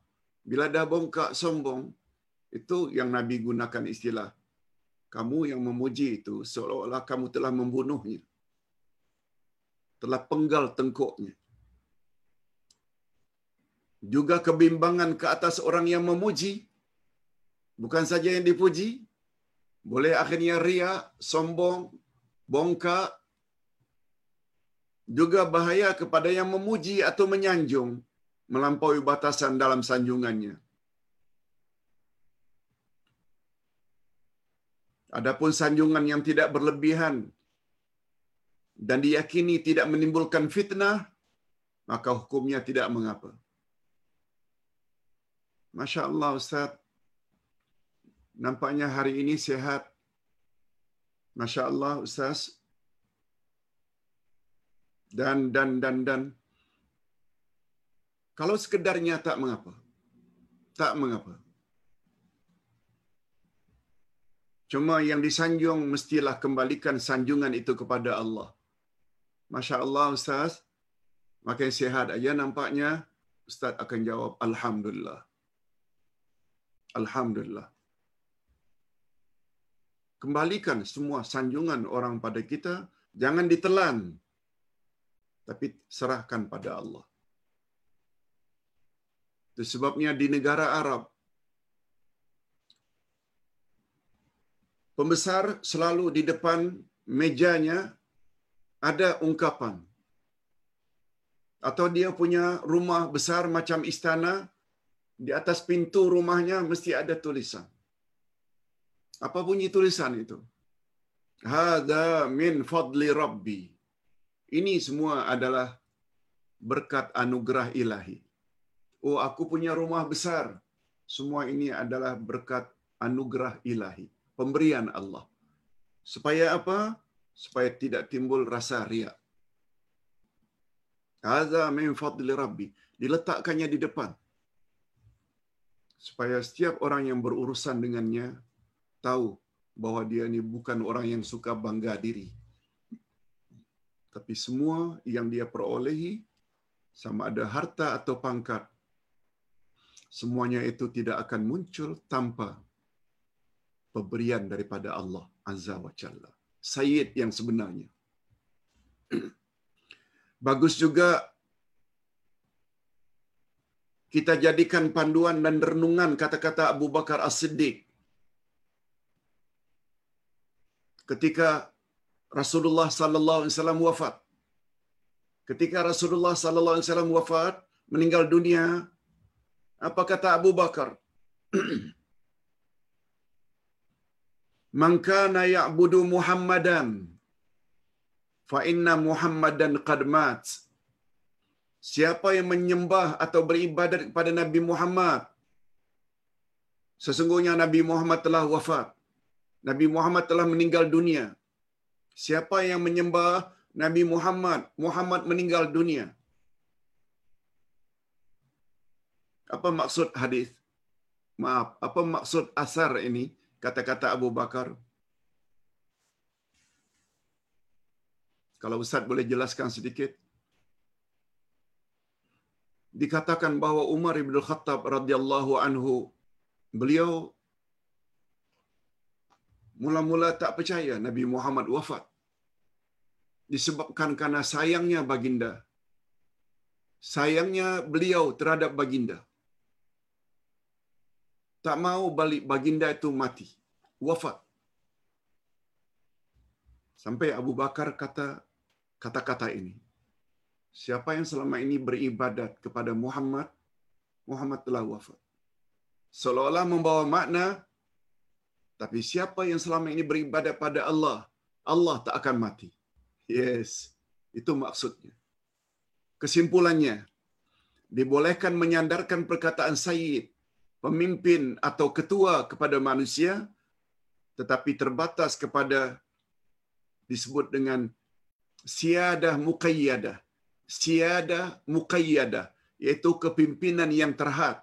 Bila dah bongkak, sombong, itu yang Nabi gunakan istilah. Kamu yang memuji itu seolah-olah kamu telah membunuhnya. Telah penggal tengkuknya juga kebimbangan ke atas orang yang memuji bukan saja yang dipuji boleh akhirnya ria sombong bongkak juga bahaya kepada yang memuji atau menyanjung melampaui batasan dalam sanjungannya adapun sanjungan yang tidak berlebihan dan diyakini tidak menimbulkan fitnah maka hukumnya tidak mengapa Masya Allah Ustaz. Nampaknya hari ini sehat. Masya Allah Ustaz. Dan, dan, dan, dan. Kalau sekedarnya tak mengapa. Tak mengapa. Cuma yang disanjung mestilah kembalikan sanjungan itu kepada Allah. Masya Allah Ustaz. Makin sehat aja nampaknya. Ustaz akan jawab Alhamdulillah. Alhamdulillah. Kembalikan semua sanjungan orang pada kita. Jangan ditelan. Tapi serahkan pada Allah. Itu sebabnya di negara Arab. Pembesar selalu di depan mejanya ada ungkapan. Atau dia punya rumah besar macam istana, di atas pintu rumahnya mesti ada tulisan. Apa bunyi tulisan itu? Hada min fadli rabbi. Ini semua adalah berkat anugerah ilahi. Oh, aku punya rumah besar. Semua ini adalah berkat anugerah ilahi. Pemberian Allah. Supaya apa? Supaya tidak timbul rasa riak. Hada min fadli rabbi. Diletakkannya di depan supaya setiap orang yang berurusan dengannya tahu bahwa dia ini bukan orang yang suka bangga diri. Tapi semua yang dia perolehi, sama ada harta atau pangkat, semuanya itu tidak akan muncul tanpa pemberian daripada Allah Azza wa Jalla. Sayyid yang sebenarnya. Bagus juga kita jadikan panduan dan renungan kata-kata Abu Bakar As-Siddiq. Ketika Rasulullah sallallahu alaihi wasallam wafat. Ketika Rasulullah sallallahu alaihi wasallam wafat, meninggal dunia, apa kata Abu Bakar? Man kana ya'budu Muhammadan fa inna Muhammadan qad mat. Siapa yang menyembah atau beribadat kepada Nabi Muhammad sesungguhnya Nabi Muhammad telah wafat. Nabi Muhammad telah meninggal dunia. Siapa yang menyembah Nabi Muhammad, Muhammad meninggal dunia. Apa maksud hadis? Maaf, apa maksud asar ini? Kata-kata Abu Bakar. Kalau Ustaz boleh jelaskan sedikit. Dikatakan bahawa Umar bin Khattab radhiyallahu anhu beliau mula-mula tak percaya Nabi Muhammad wafat. Disebabkan karena sayangnya baginda. Sayangnya beliau terhadap baginda tak mau balik baginda itu mati wafat Sampai Abu Bakar kata kata-kata ini. Siapa yang selama ini beribadat kepada Muhammad, Muhammad telah wafat. Seolah-olah membawa makna, tapi siapa yang selama ini beribadat pada Allah, Allah tak akan mati. Yes, itu maksudnya. Kesimpulannya, dibolehkan menyandarkan perkataan Sayyid, pemimpin atau ketua kepada manusia, tetapi terbatas kepada disebut dengan siadah muqayyadah. Siadah muqayyadah, iaitu kepimpinan yang terhad,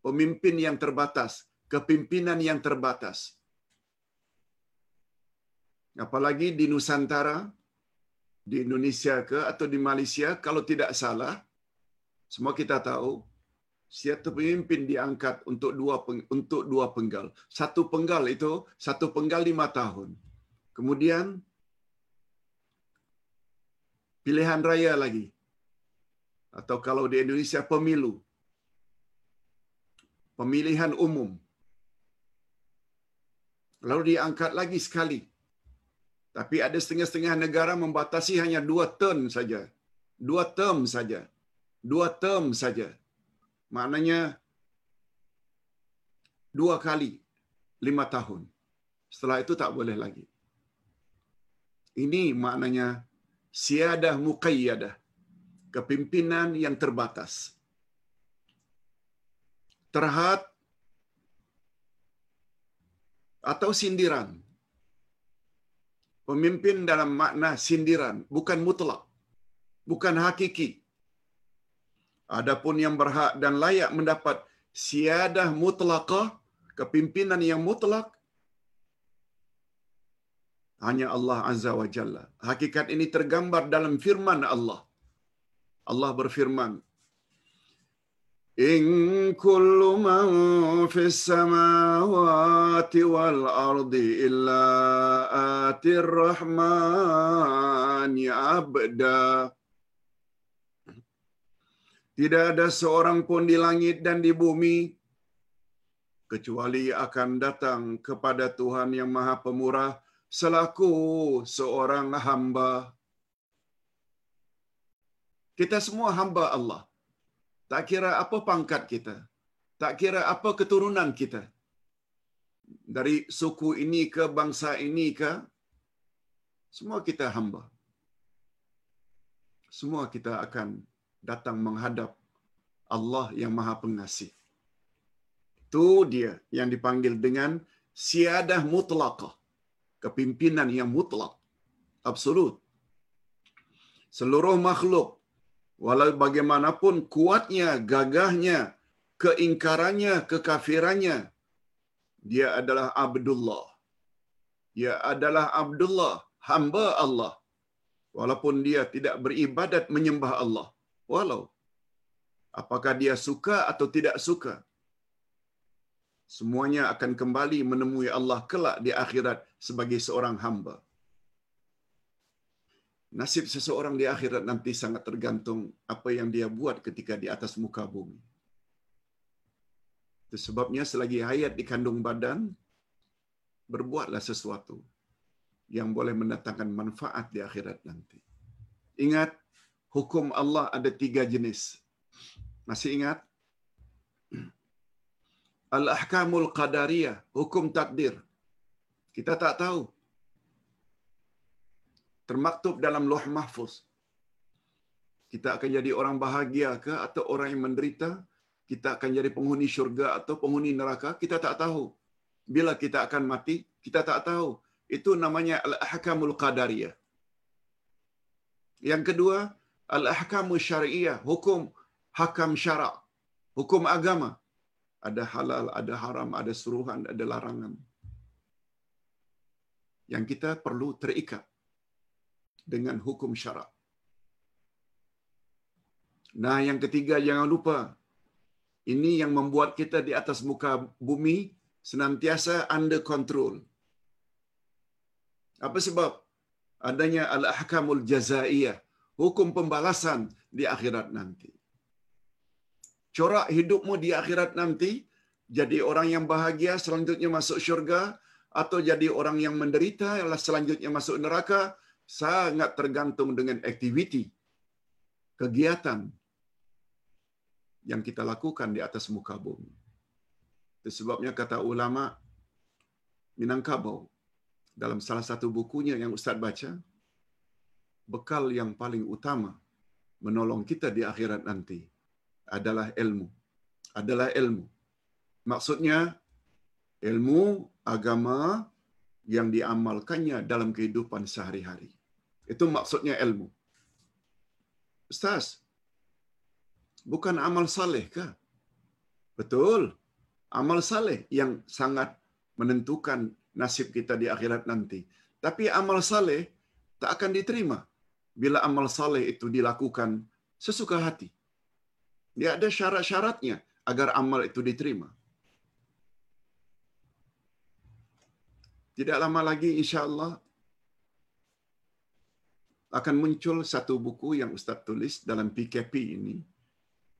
pemimpin yang terbatas, kepimpinan yang terbatas. Apalagi di Nusantara, di Indonesia ke atau di Malaysia, kalau tidak salah, semua kita tahu, setiap pemimpin diangkat untuk dua untuk dua penggal. Satu penggal itu satu penggal lima tahun. Kemudian pilihan raya lagi. Atau kalau di Indonesia pemilu. Pemilihan umum. Lalu diangkat lagi sekali. Tapi ada setengah-setengah negara membatasi hanya dua term saja. Dua term saja. Dua term saja. Maknanya dua kali lima tahun. Setelah itu tak boleh lagi. Ini maknanya siadah muqayyadah. Kepimpinan yang terbatas. Terhad atau sindiran. Pemimpin dalam makna sindiran, bukan mutlak. Bukan hakiki. Adapun yang berhak dan layak mendapat siadah mutlaqah, kepimpinan yang mutlak, hanya Allah Azza wa Jalla. Hakikat ini tergambar dalam firman Allah. Allah berfirman, In kullu man fis samawati wal ardi illa atir rahmani abda. Tidak ada seorang pun di langit dan di bumi kecuali akan datang kepada Tuhan yang Maha Pemurah selaku seorang hamba. Kita semua hamba Allah. Tak kira apa pangkat kita. Tak kira apa keturunan kita. Dari suku ini ke bangsa ini ke. Semua kita hamba. Semua kita akan datang menghadap Allah yang Maha Pengasih. Itu dia yang dipanggil dengan siadah mutlaqah. Kepimpinan yang mutlak. Absolut. Seluruh makhluk, walau bagaimanapun kuatnya, gagahnya, keingkarannya, kekafirannya, dia adalah Abdullah. Dia adalah Abdullah, hamba Allah. Walaupun dia tidak beribadat menyembah Allah. Walau. Apakah dia suka atau tidak suka. Semuanya akan kembali menemui Allah kelak di akhirat sebagai seorang hamba. Nasib seseorang di akhirat nanti sangat tergantung apa yang dia buat ketika di atas muka bumi. Itu sebabnya selagi hayat di kandung badan, berbuatlah sesuatu yang boleh mendatangkan manfaat di akhirat nanti. Ingat, hukum Allah ada tiga jenis. Masih ingat? Al-ahkamul qadariyah, hukum takdir. Kita tak tahu. Termaktub dalam loh mahfuz. Kita akan jadi orang bahagia ke atau orang yang menderita? Kita akan jadi penghuni syurga atau penghuni neraka? Kita tak tahu. Bila kita akan mati? Kita tak tahu. Itu namanya al-ahkamul qadariyah. Yang kedua, al-ahkamul syariah, hukum hakam syarak, hukum agama. Ada halal, ada haram, ada suruhan, ada larangan. Yang kita perlu terikat dengan hukum syarak. Nah, yang ketiga jangan lupa. Ini yang membuat kita di atas muka bumi senantiasa under control. Apa sebab? Adanya al-ahkamul jazaiyah, hukum pembalasan di akhirat nanti corak hidupmu di akhirat nanti jadi orang yang bahagia selanjutnya masuk syurga atau jadi orang yang menderita selanjutnya masuk neraka sangat tergantung dengan aktiviti kegiatan yang kita lakukan di atas muka bumi. Itu sebabnya kata ulama Minangkabau dalam salah satu bukunya yang Ustaz baca, bekal yang paling utama menolong kita di akhirat nanti adalah ilmu. Adalah ilmu. Maksudnya ilmu agama yang diamalkannya dalam kehidupan sehari-hari. Itu maksudnya ilmu. Ustaz, bukan amal saleh kah? Betul. Amal saleh yang sangat menentukan nasib kita di akhirat nanti. Tapi amal saleh tak akan diterima bila amal saleh itu dilakukan sesuka hati. Dia ada syarat-syaratnya agar amal itu diterima. Tidak lama lagi insya-Allah akan muncul satu buku yang Ustaz tulis dalam PKP ini.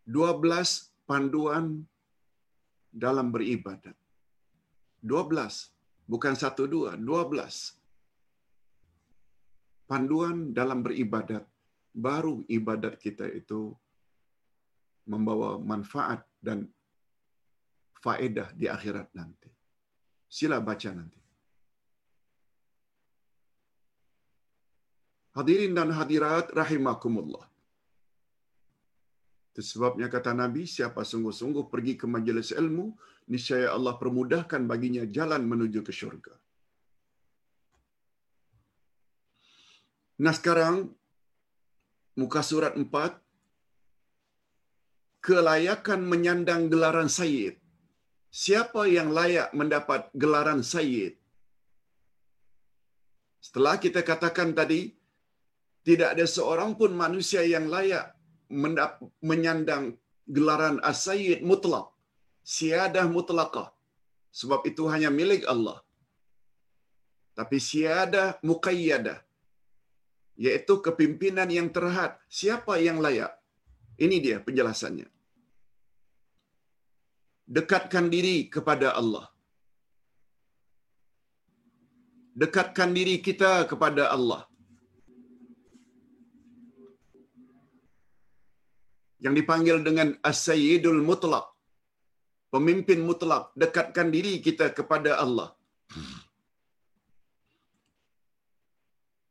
12 panduan dalam beribadat. 12. Bukan satu dua, 12. Panduan dalam beribadat. Baru ibadat kita itu membawa manfaat dan faedah di akhirat nanti. Sila baca nanti. Hadirin dan hadirat rahimakumullah. Itu sebabnya kata Nabi, siapa sungguh-sungguh pergi ke majlis ilmu, niscaya Allah permudahkan baginya jalan menuju ke syurga. Nah sekarang, muka surat 4, kelayakan menyandang gelaran Sayyid. Siapa yang layak mendapat gelaran Sayyid? Setelah kita katakan tadi, tidak ada seorang pun manusia yang layak menyandang gelaran as-sayyid mutlak. Siadah mutlakah. Sebab itu hanya milik Allah. Tapi siadah muqayyadah. Iaitu kepimpinan yang terhad. Siapa yang layak? Ini dia penjelasannya. Dekatkan diri kepada Allah. Dekatkan diri kita kepada Allah. yang dipanggil dengan As-Sayyidul Mutlaq. Pemimpin mutlak. Dekatkan diri kita kepada Allah.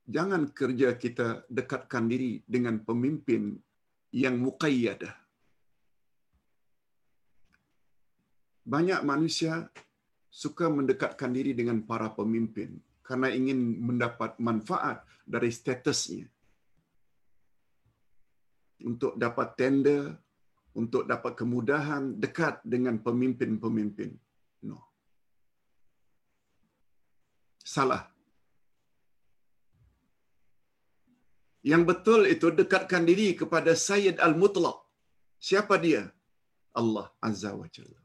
Jangan kerja kita dekatkan diri dengan pemimpin yang muqayyadah. Banyak manusia suka mendekatkan diri dengan para pemimpin karena ingin mendapat manfaat dari statusnya untuk dapat tender, untuk dapat kemudahan dekat dengan pemimpin-pemimpin. No. Salah. Yang betul itu dekatkan diri kepada Sayyid Al-Mutlaq. Siapa dia? Allah Azza wa Jalla.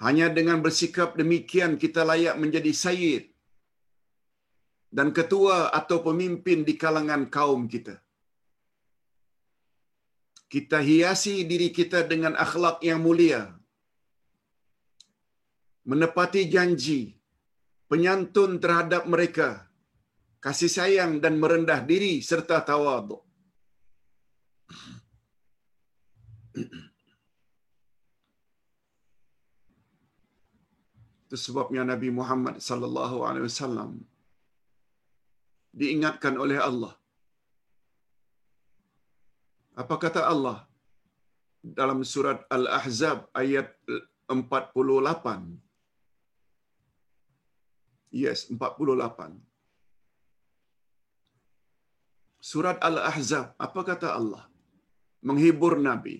Hanya dengan bersikap demikian kita layak menjadi Sayyid dan ketua atau pemimpin di kalangan kaum kita. Kita hiasi diri kita dengan akhlak yang mulia. Menepati janji, penyantun terhadap mereka, kasih sayang dan merendah diri serta tawaduk. Itu sebabnya Nabi Muhammad sallallahu alaihi wasallam diingatkan oleh Allah. Apa kata Allah dalam surat Al-Ahzab ayat 48? Yes, 48. Surat Al-Ahzab, apa kata Allah? Menghibur Nabi.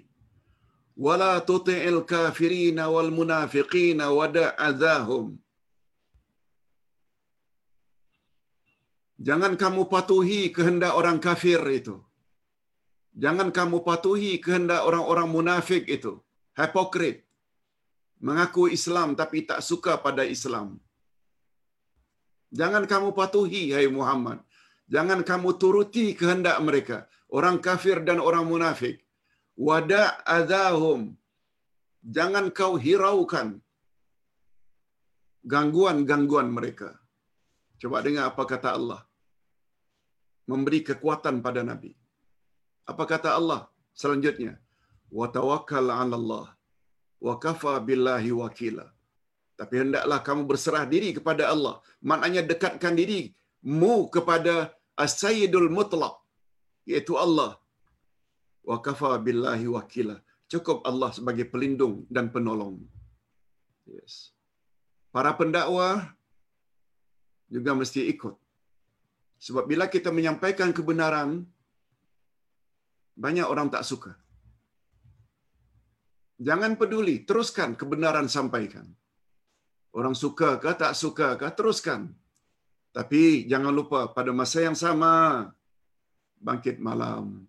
Wala tuti'il kafirina wal munafiqina wada'adhahum. Jangan kamu patuhi kehendak orang kafir itu. Jangan kamu patuhi kehendak orang-orang munafik itu. Hipokrit. Mengaku Islam tapi tak suka pada Islam. Jangan kamu patuhi, hai Muhammad. Jangan kamu turuti kehendak mereka. Orang kafir dan orang munafik. Wada' adahum. Jangan kau hiraukan gangguan-gangguan mereka. Coba dengar apa kata Allah. Memberi kekuatan pada Nabi. Apa kata Allah selanjutnya? Wa tawakkal 'ala Allah wa kafa billahi wakila. Tapi hendaklah kamu berserah diri kepada Allah. Maknanya dekatkan diri mu kepada As-Sayyidul Mutlaq iaitu Allah. Wa kafa billahi wakila. Cukup Allah sebagai pelindung dan penolong. Yes. Para pendakwah juga mesti ikut. Sebab bila kita menyampaikan kebenaran, banyak orang tak suka. Jangan peduli, teruskan kebenaran sampaikan. Orang suka ke tak suka ke, teruskan. Tapi jangan lupa pada masa yang sama, bangkit malam,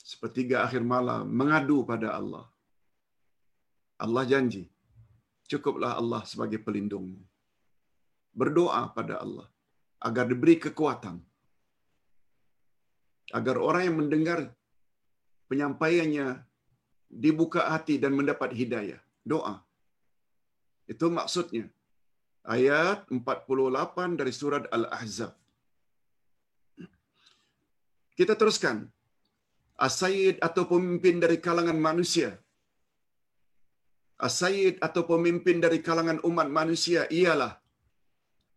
sepertiga akhir malam, mengadu pada Allah. Allah janji, cukuplah Allah sebagai pelindung. Berdoa pada Allah agar diberi kekuatan. Agar orang yang mendengar penyampaiannya dibuka hati dan mendapat hidayah. Doa. Itu maksudnya. Ayat 48 dari surat Al-Ahzab. Kita teruskan. As-Sayyid atau pemimpin dari kalangan manusia. As-Sayyid atau pemimpin dari kalangan umat manusia ialah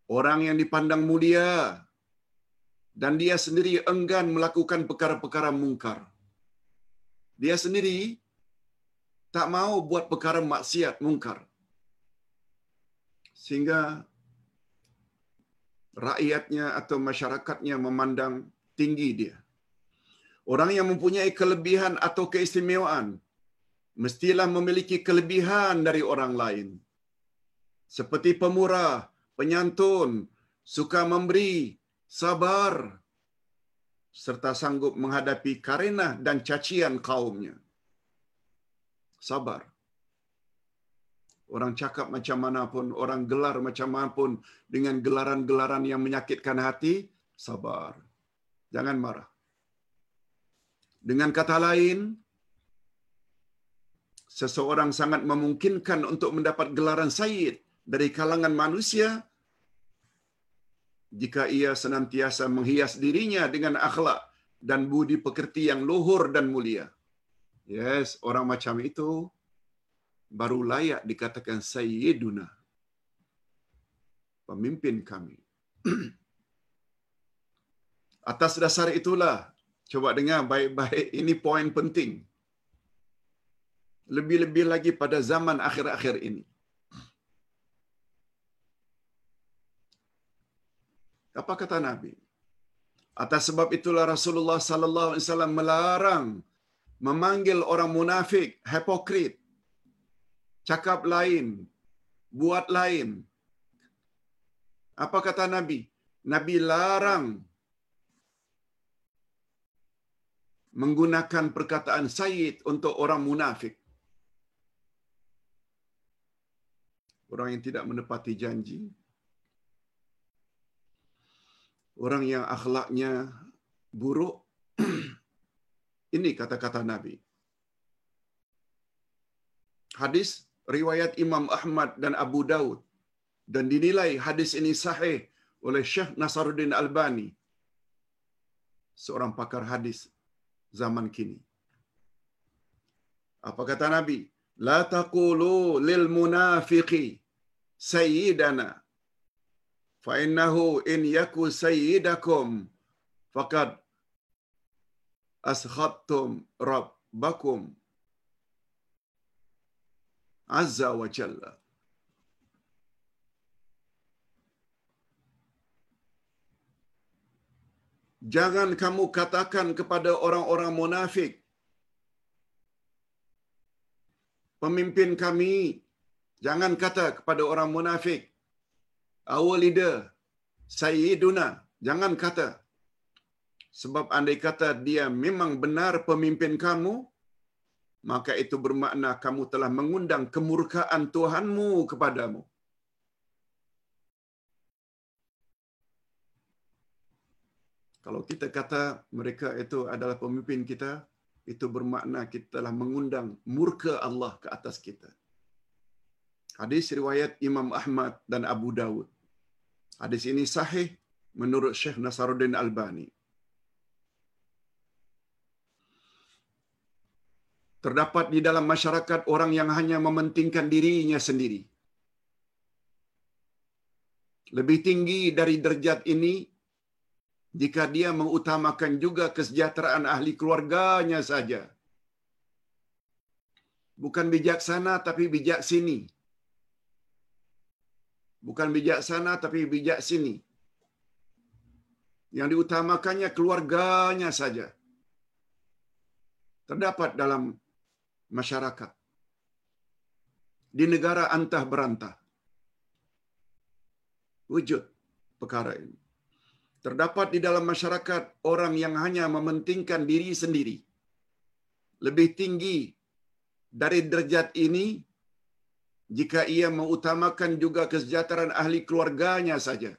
orang yang dipandang mulia dan dia sendiri enggan melakukan perkara-perkara mungkar. Dia sendiri tak mau buat perkara maksiat mungkar. Sehingga rakyatnya atau masyarakatnya memandang tinggi dia. Orang yang mempunyai kelebihan atau keistimewaan mestilah memiliki kelebihan dari orang lain. Seperti pemurah, penyantun, suka memberi, sabar, serta sanggup menghadapi karenah dan cacian kaumnya. Sabar. Orang cakap macam mana pun, orang gelar macam mana pun dengan gelaran-gelaran yang menyakitkan hati, sabar. Jangan marah. Dengan kata lain, seseorang sangat memungkinkan untuk mendapat gelaran sayyid dari kalangan manusia jika ia senantiasa menghias dirinya dengan akhlak dan budi pekerti yang luhur dan mulia. Yes, orang macam itu baru layak dikatakan sayyiduna. Pemimpin kami. Atas dasar itulah, coba dengar baik-baik, ini poin penting. Lebih-lebih lagi pada zaman akhir-akhir ini. Apa kata Nabi? Atas sebab itulah Rasulullah sallallahu alaihi wasallam melarang memanggil orang munafik, hipokrit. Cakap lain, buat lain. Apa kata Nabi? Nabi larang menggunakan perkataan sayyid untuk orang munafik. Orang yang tidak menepati janji, orang yang akhlaknya buruk. Ini kata-kata Nabi. Hadis riwayat Imam Ahmad dan Abu Daud dan dinilai hadis ini sahih oleh Syekh Nasaruddin Albani seorang pakar hadis zaman kini. Apa kata Nabi? La taqulu lil munafiqi sayyidana fa innahu in yaku sayyidakum faqad askhattum rabbakum azza wa jalla. Jangan kamu katakan kepada orang-orang munafik pemimpin kami jangan kata kepada orang munafik our leader sayyiduna jangan kata. Sebab andai kata dia memang benar pemimpin kamu maka itu bermakna kamu telah mengundang kemurkaan Tuhanmu kepadamu kalau kita kata mereka itu adalah pemimpin kita itu bermakna kita telah mengundang murka Allah ke atas kita Hadis riwayat Imam Ahmad dan Abu Dawud. Hadis ini sahih menurut Syekh Nasaruddin Albani. Terdapat di dalam masyarakat orang yang hanya mementingkan dirinya sendiri. Lebih tinggi dari derajat ini jika dia mengutamakan juga kesejahteraan ahli keluarganya saja. Bukan bijaksana tapi bijak sini. Bukan bijaksana tapi bijak sini. Yang diutamakannya keluarganya saja. Terdapat dalam masyarakat. Di negara antah berantah. Wujud perkara ini. Terdapat di dalam masyarakat orang yang hanya mementingkan diri sendiri. Lebih tinggi dari derajat ini jika ia mengutamakan juga kesejahteraan ahli keluarganya saja.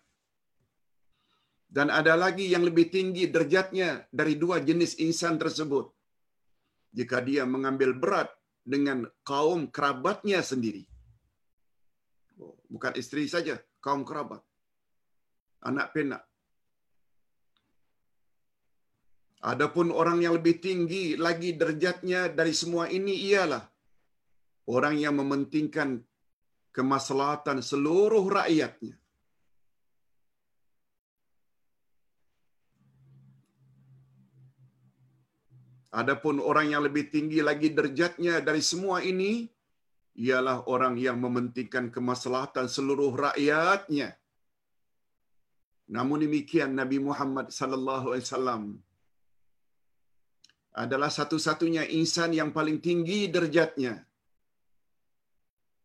Dan ada lagi yang lebih tinggi derajatnya dari dua jenis insan tersebut. Jika dia mengambil berat dengan kaum kerabatnya sendiri. Oh, bukan istri saja, kaum kerabat. Anak penak. Adapun orang yang lebih tinggi lagi derajatnya dari semua ini ialah orang yang mementingkan kemaslahatan seluruh rakyatnya. Adapun orang yang lebih tinggi lagi derajatnya dari semua ini ialah orang yang mementingkan kemaslahatan seluruh rakyatnya. Namun demikian Nabi Muhammad sallallahu alaihi wasallam adalah satu-satunya insan yang paling tinggi derajatnya.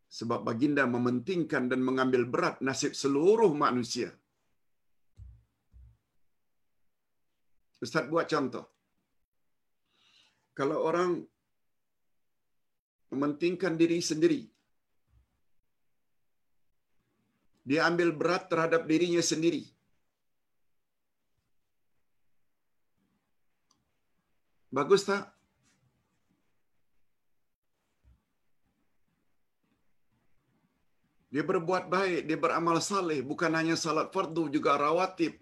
Sebab baginda mementingkan dan mengambil berat nasib seluruh manusia. Ustaz buat contoh. Kalau orang mementingkan diri sendiri, dia ambil berat terhadap dirinya sendiri. Bagus tak? Dia berbuat baik, dia beramal saleh, bukan hanya salat fardu, juga rawatib,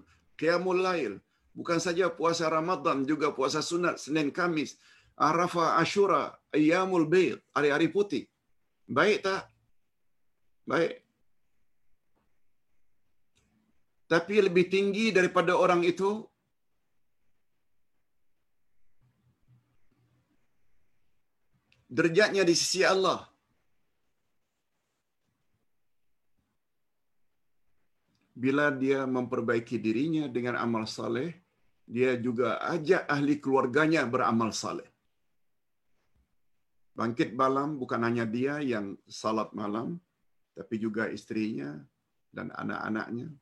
qiyamul lail. Bukan saja puasa Ramadan, juga puasa sunat Senin Kamis, Arafah, Ashura, Ayyamul Bid, hari-hari putih. Baik tak? Baik. Tapi lebih tinggi daripada orang itu, derajatnya di sisi Allah. Bila dia memperbaiki dirinya dengan amal saleh, dia juga ajak ahli keluarganya beramal saleh. Bangkit malam bukan hanya dia yang salat malam, tapi juga istrinya dan anak-anaknya.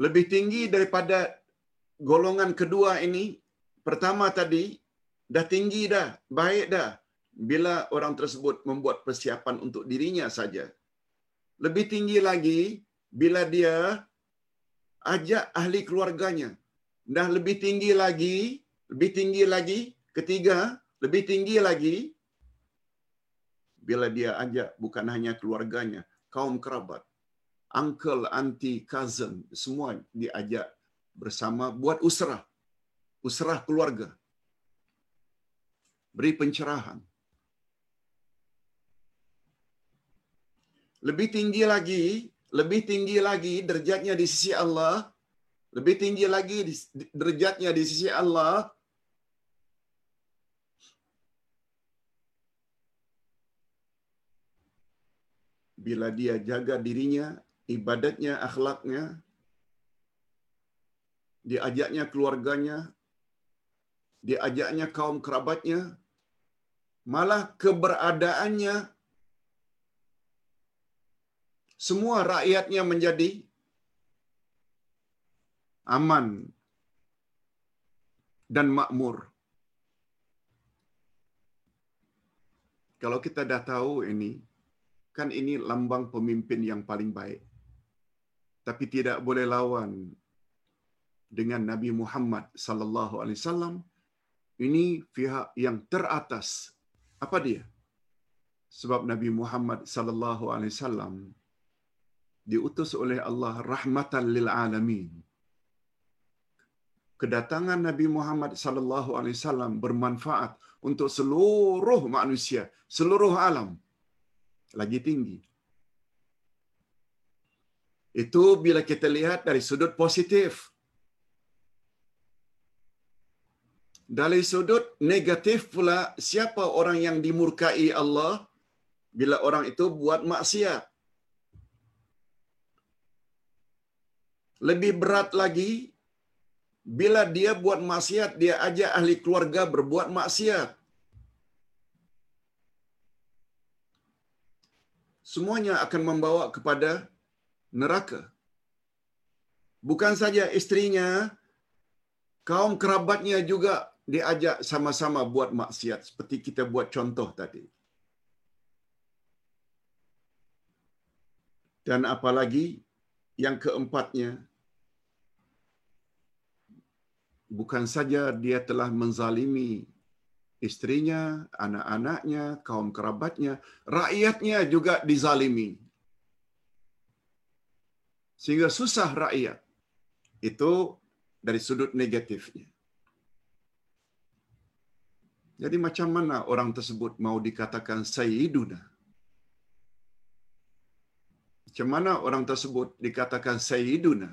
Lebih tinggi daripada golongan kedua ini, pertama tadi, dah tinggi dah, baik dah. Bila orang tersebut membuat persiapan untuk dirinya saja. Lebih tinggi lagi, bila dia ajak ahli keluarganya. Dah lebih tinggi lagi, lebih tinggi lagi, ketiga, lebih tinggi lagi, bila dia ajak bukan hanya keluarganya, kaum kerabat, uncle, auntie, cousin, semua diajak bersama buat usrah. Usrah keluarga beri pencerahan. Lebih tinggi lagi, lebih tinggi lagi derajatnya di sisi Allah, lebih tinggi lagi derajatnya di sisi Allah bila dia jaga dirinya, ibadatnya, akhlaknya, diajaknya keluarganya, diajaknya kaum kerabatnya, malah keberadaannya semua rakyatnya menjadi aman dan makmur. Kalau kita dah tahu ini, kan ini lambang pemimpin yang paling baik. Tapi tidak boleh lawan dengan Nabi Muhammad sallallahu alaihi wasallam. Ini pihak yang teratas apa dia? Sebab Nabi Muhammad sallallahu alaihi wasallam diutus oleh Allah rahmatan lil alamin. Kedatangan Nabi Muhammad sallallahu alaihi wasallam bermanfaat untuk seluruh manusia, seluruh alam. Lagi tinggi. Itu bila kita lihat dari sudut positif. Dari sudut negatif pula, siapa orang yang dimurkai Allah bila orang itu buat maksiat? Lebih berat lagi, bila dia buat maksiat, dia ajak ahli keluarga berbuat maksiat. Semuanya akan membawa kepada neraka. Bukan saja istrinya, kaum kerabatnya juga diajak sama-sama buat maksiat seperti kita buat contoh tadi. Dan apalagi yang keempatnya, bukan saja dia telah menzalimi istrinya, anak-anaknya, kaum kerabatnya, rakyatnya juga dizalimi. Sehingga susah rakyat. Itu dari sudut negatifnya. Jadi macam mana orang tersebut mau dikatakan Sayyiduna? Macam mana orang tersebut dikatakan Sayyiduna?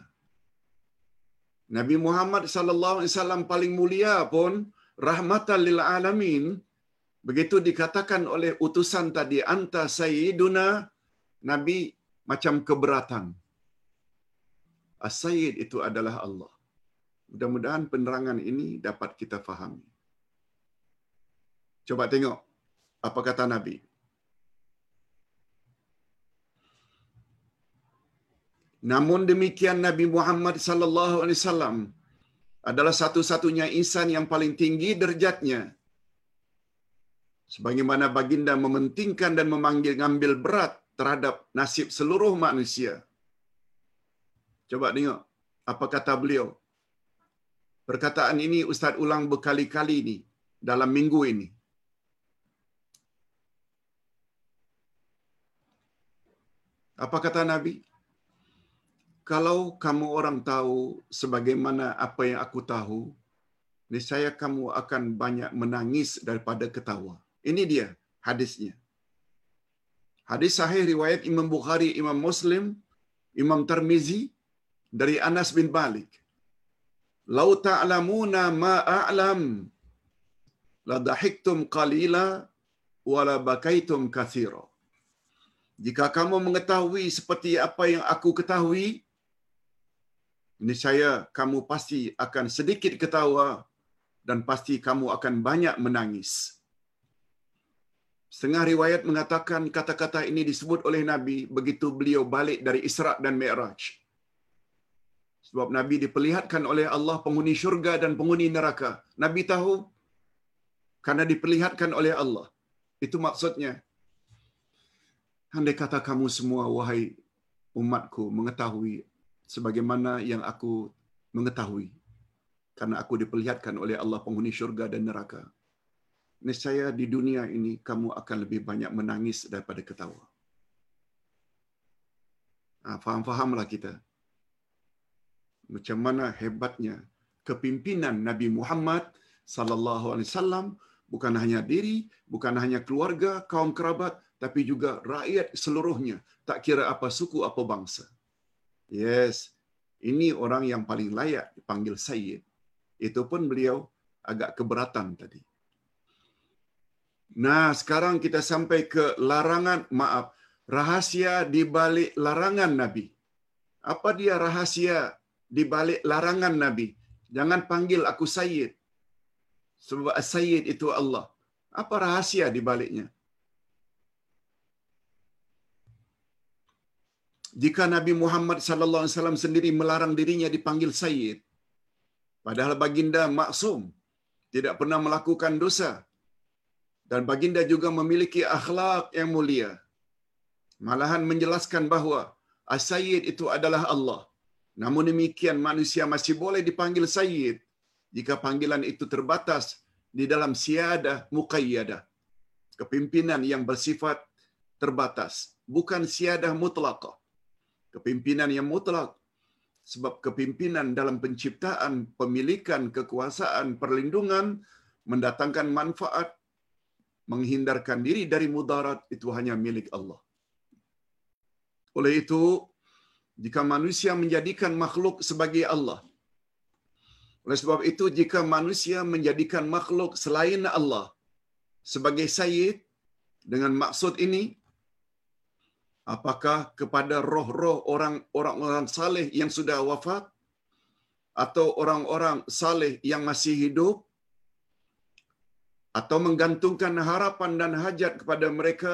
Nabi Muhammad sallallahu alaihi wasallam paling mulia pun rahmatan lil alamin. Begitu dikatakan oleh utusan tadi anta sayyiduna nabi macam keberatan. As-sayyid itu adalah Allah. Mudah-mudahan penerangan ini dapat kita fahami. Coba tengok apa kata nabi. Namun demikian Nabi Muhammad sallallahu alaihi wasallam adalah satu-satunya insan yang paling tinggi derajatnya. Sebagaimana baginda mementingkan dan memanggil ngambil berat terhadap nasib seluruh manusia. Coba tengok apa kata beliau. Perkataan ini Ustaz ulang berkali-kali ini dalam minggu ini. Apa kata Nabi? Kalau kamu orang tahu sebagaimana apa yang aku tahu, niscaya kamu akan banyak menangis daripada ketawa. Ini dia hadisnya. Hadis sahih riwayat Imam Bukhari, Imam Muslim, Imam Tirmizi dari Anas bin Malik. Lau ta'lamuna ma a'lam la dahiktum qalila wa la bakaitum kathira. Jika kamu mengetahui seperti apa yang aku ketahui, ini saya kamu pasti akan sedikit ketawa dan pasti kamu akan banyak menangis. Setengah riwayat mengatakan kata-kata ini disebut oleh Nabi begitu beliau balik dari Isra' dan Mi'raj. Sebab Nabi diperlihatkan oleh Allah penghuni syurga dan penghuni neraka. Nabi tahu karena diperlihatkan oleh Allah. Itu maksudnya. Andai kata kamu semua, wahai umatku, mengetahui sebagaimana yang aku mengetahui karena aku diperlihatkan oleh Allah penghuni syurga dan neraka. Nescaya di dunia ini kamu akan lebih banyak menangis daripada ketawa. Ha, faham-fahamlah kita. Macam mana hebatnya kepimpinan Nabi Muhammad sallallahu alaihi wasallam bukan hanya diri, bukan hanya keluarga, kaum kerabat, tapi juga rakyat seluruhnya, tak kira apa suku apa bangsa. Yes, ini orang yang paling layak dipanggil Sayyid. Itu pun beliau agak keberatan tadi. Nah, sekarang kita sampai ke larangan, maaf, rahasia di balik larangan Nabi. Apa dia rahasia di balik larangan Nabi? Jangan panggil aku Sayyid. Sebab Sayyid itu Allah. Apa rahasia di baliknya? Jika Nabi Muhammad sallallahu alaihi wasallam sendiri melarang dirinya dipanggil sayyid padahal baginda maksum tidak pernah melakukan dosa dan baginda juga memiliki akhlak yang mulia malahan menjelaskan bahawa as-sayyid itu adalah Allah namun demikian manusia masih boleh dipanggil sayyid jika panggilan itu terbatas di dalam siadah muqayyadah kepimpinan yang bersifat terbatas, bukan siadah mutlaqah. Kepimpinan yang mutlak. Sebab kepimpinan dalam penciptaan, pemilikan, kekuasaan, perlindungan, mendatangkan manfaat, menghindarkan diri dari mudarat, itu hanya milik Allah. Oleh itu, jika manusia menjadikan makhluk sebagai Allah, oleh sebab itu, jika manusia menjadikan makhluk selain Allah sebagai sayyid, dengan maksud ini, apakah kepada roh-roh orang-orang saleh yang sudah wafat? Atau orang-orang saleh yang masih hidup? Atau menggantungkan harapan dan hajat kepada mereka?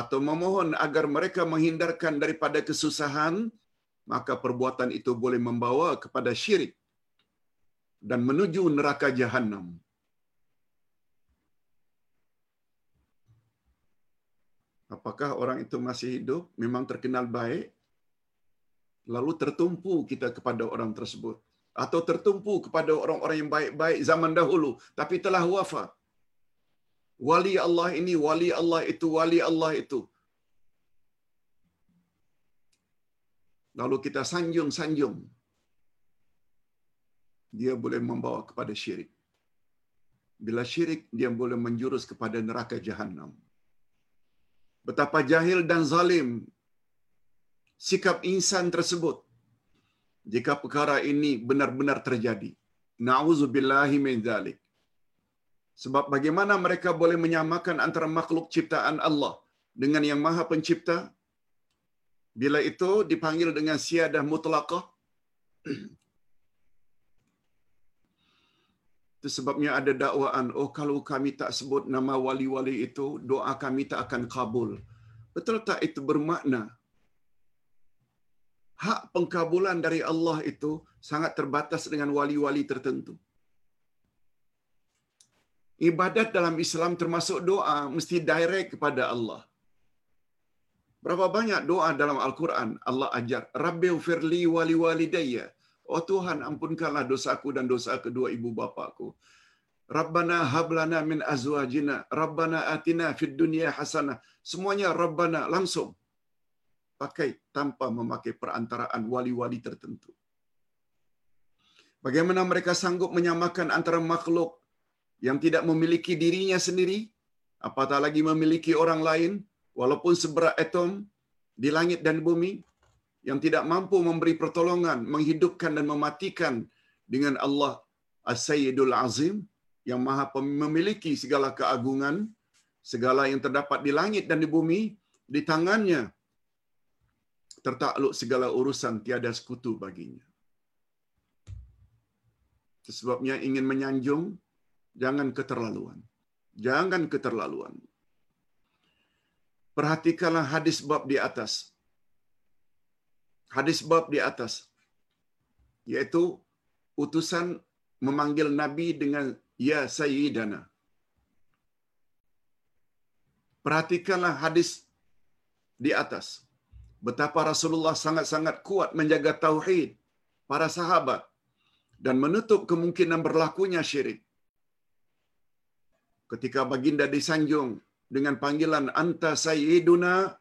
Atau memohon agar mereka menghindarkan daripada kesusahan? Maka perbuatan itu boleh membawa kepada syirik dan menuju neraka jahanam. Apakah orang itu masih hidup, memang terkenal baik, lalu tertumpu kita kepada orang tersebut. Atau tertumpu kepada orang-orang yang baik-baik zaman dahulu, tapi telah wafat. Wali Allah ini, wali Allah itu, wali Allah itu. Lalu kita sanjung-sanjung. Dia boleh membawa kepada syirik. Bila syirik, dia boleh menjurus kepada neraka jahanam betapa jahil dan zalim sikap insan tersebut jika perkara ini benar-benar terjadi. Nauzubillahi min zalik. Sebab bagaimana mereka boleh menyamakan antara makhluk ciptaan Allah dengan yang Maha Pencipta? Bila itu dipanggil dengan siadah mutlaqah. Itu sebabnya ada dakwaan, oh kalau kami tak sebut nama wali-wali itu, doa kami tak akan kabul. Betul tak itu bermakna? Hak pengkabulan dari Allah itu sangat terbatas dengan wali-wali tertentu. Ibadat dalam Islam termasuk doa mesti direct kepada Allah. Berapa banyak doa dalam Al-Quran Allah ajar, Rabbi firli wali walidayya. Oh Tuhan, ampunkanlah dosaku dan dosa kedua ibu bapakku. Rabbana hablana min azwajina, Rabbana atina fid dunya hasanah. Semuanya Rabbana langsung. Pakai tanpa memakai perantaraan wali-wali tertentu. Bagaimana mereka sanggup menyamakan antara makhluk yang tidak memiliki dirinya sendiri, apatah lagi memiliki orang lain, walaupun seberat atom di langit dan bumi, yang tidak mampu memberi pertolongan, menghidupkan dan mematikan dengan Allah As-Sayyidul Azim yang maha memiliki segala keagungan, segala yang terdapat di langit dan di bumi, di tangannya tertakluk segala urusan tiada sekutu baginya. Sebabnya ingin menyanjung, jangan keterlaluan. Jangan keterlaluan. Perhatikanlah hadis bab di atas hadis bab di atas yaitu utusan memanggil nabi dengan ya sayyidana. Perhatikanlah hadis di atas. Betapa Rasulullah sangat-sangat kuat menjaga tauhid para sahabat dan menutup kemungkinan berlakunya syirik. Ketika baginda disanjung dengan panggilan anta sayyiduna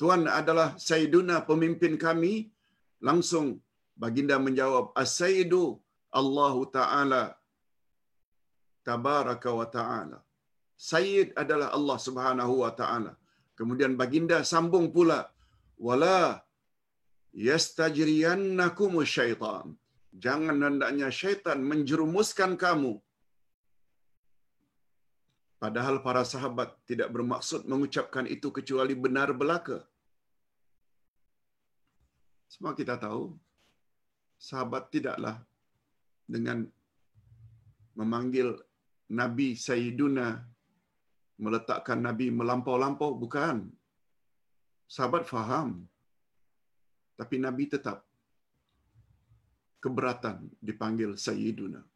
Tuhan adalah Sayyiduna pemimpin kami. Langsung baginda menjawab, As-Sayyidu Allahu Ta'ala Tabaraka wa Ta'ala. Sayyid adalah Allah Subhanahu wa Ta'ala. Kemudian baginda sambung pula, Wala yastajriyannakum syaitan. Jangan hendaknya syaitan menjerumuskan kamu. Padahal para sahabat tidak bermaksud mengucapkan itu kecuali benar belaka. Semua kita tahu, sahabat tidaklah dengan memanggil Nabi Sayyiduna meletakkan Nabi melampau-lampau. Bukan. Sahabat faham. Tapi Nabi tetap keberatan dipanggil Sayyiduna.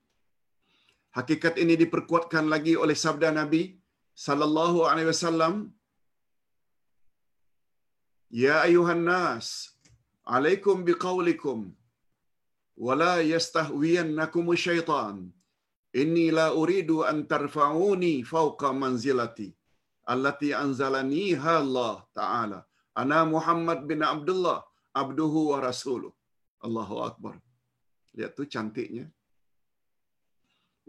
Hakikat ini diperkuatkan lagi oleh sabda Nabi sallallahu alaihi wasallam Ya ayuhan nas alaikum biqaulikum wala yastahwiyannakum syaitan. Inni la uridu an tarfa'uni fawqa manzilati allati anzalaniha Allah taala. Ana Muhammad bin Abdullah abduhu wa rasuluh. Allahu akbar. Lihat tu cantiknya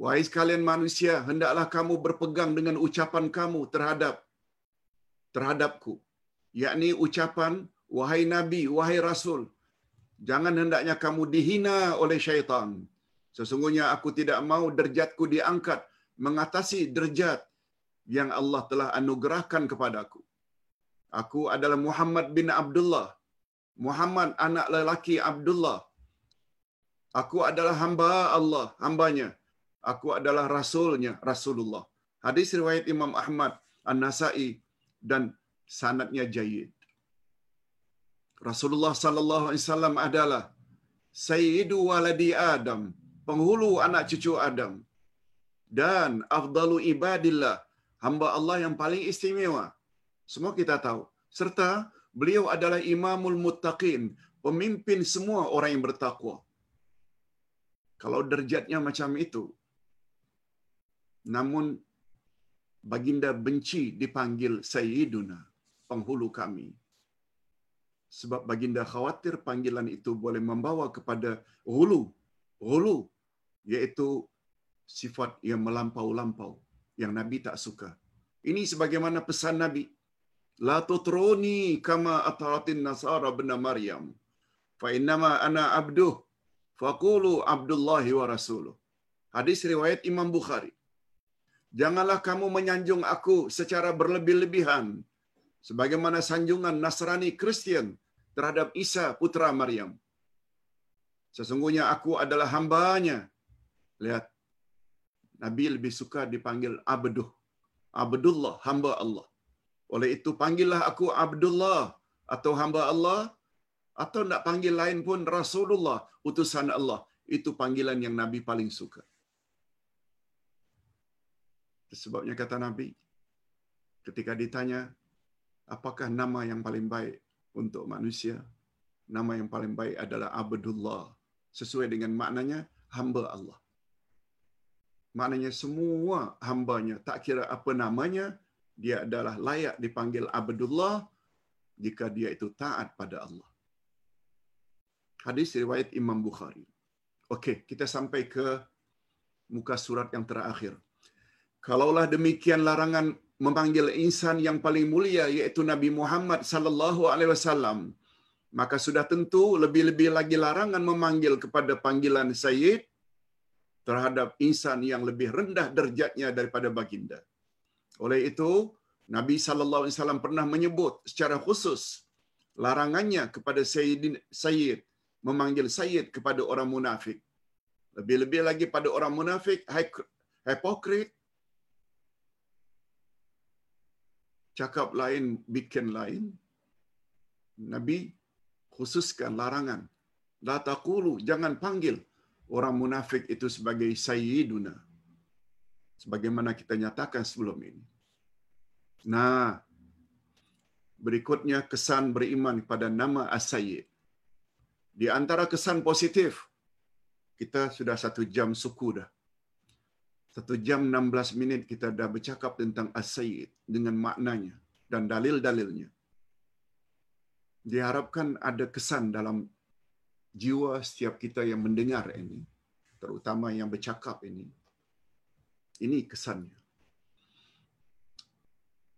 Wahai sekalian manusia, hendaklah kamu berpegang dengan ucapan kamu terhadap terhadapku. Yakni ucapan, wahai Nabi, wahai Rasul. Jangan hendaknya kamu dihina oleh syaitan. Sesungguhnya aku tidak mau derjatku diangkat mengatasi derjat yang Allah telah anugerahkan kepadaku. Aku adalah Muhammad bin Abdullah. Muhammad anak lelaki Abdullah. Aku adalah hamba Allah, hambanya aku adalah rasulnya Rasulullah. Hadis riwayat Imam Ahmad, An-Nasa'i dan sanadnya jayyid. Rasulullah sallallahu alaihi wasallam adalah sayyidu waladi Adam, penghulu anak cucu Adam. Dan afdalu ibadillah, hamba Allah yang paling istimewa. Semua kita tahu. Serta beliau adalah imamul muttaqin, pemimpin semua orang yang bertakwa. Kalau derjatnya macam itu, namun baginda benci dipanggil Sayyiduna, penghulu kami. Sebab baginda khawatir panggilan itu boleh membawa kepada hulu, hulu, iaitu sifat yang melampau-lampau, yang Nabi tak suka. Ini sebagaimana pesan Nabi. La tutruni kama ataratin nasara bin Maryam. Fa innama ana abduh. Faqulu abdullahi wa rasuluh. Hadis riwayat Imam Bukhari janganlah kamu menyanjung aku secara berlebih-lebihan sebagaimana sanjungan Nasrani Kristian terhadap Isa putra Maryam. Sesungguhnya aku adalah hambanya. Lihat, Nabi lebih suka dipanggil Abduh. Abdullah, hamba Allah. Oleh itu panggillah aku Abdullah atau hamba Allah atau nak panggil lain pun Rasulullah, utusan Allah. Itu panggilan yang Nabi paling suka. Sebabnya kata Nabi, ketika ditanya, apakah nama yang paling baik untuk manusia? Nama yang paling baik adalah Abdullah. Sesuai dengan maknanya, hamba Allah. Maknanya semua hambanya, tak kira apa namanya, dia adalah layak dipanggil Abdullah jika dia itu taat pada Allah. Hadis riwayat Imam Bukhari. Okey, kita sampai ke muka surat yang terakhir. Kalaulah demikian larangan memanggil insan yang paling mulia yaitu Nabi Muhammad sallallahu alaihi wasallam maka sudah tentu lebih-lebih lagi larangan memanggil kepada panggilan sayyid terhadap insan yang lebih rendah derjatnya daripada baginda. Oleh itu, Nabi sallallahu alaihi wasallam pernah menyebut secara khusus larangannya kepada sayyidin sayyid memanggil sayyid kepada orang munafik. Lebih-lebih lagi pada orang munafik hipokrit cakap lain, bikin lain. Nabi khususkan larangan. La taqulu, jangan panggil orang munafik itu sebagai sayyiduna. Sebagaimana kita nyatakan sebelum ini. Nah, berikutnya kesan beriman pada nama As-Sayyid. Di antara kesan positif, kita sudah satu jam suku dah. Satu jam 16 minit kita dah bercakap tentang As-Sayyid dengan maknanya dan dalil-dalilnya. Diharapkan ada kesan dalam jiwa setiap kita yang mendengar ini, terutama yang bercakap ini. Ini kesannya.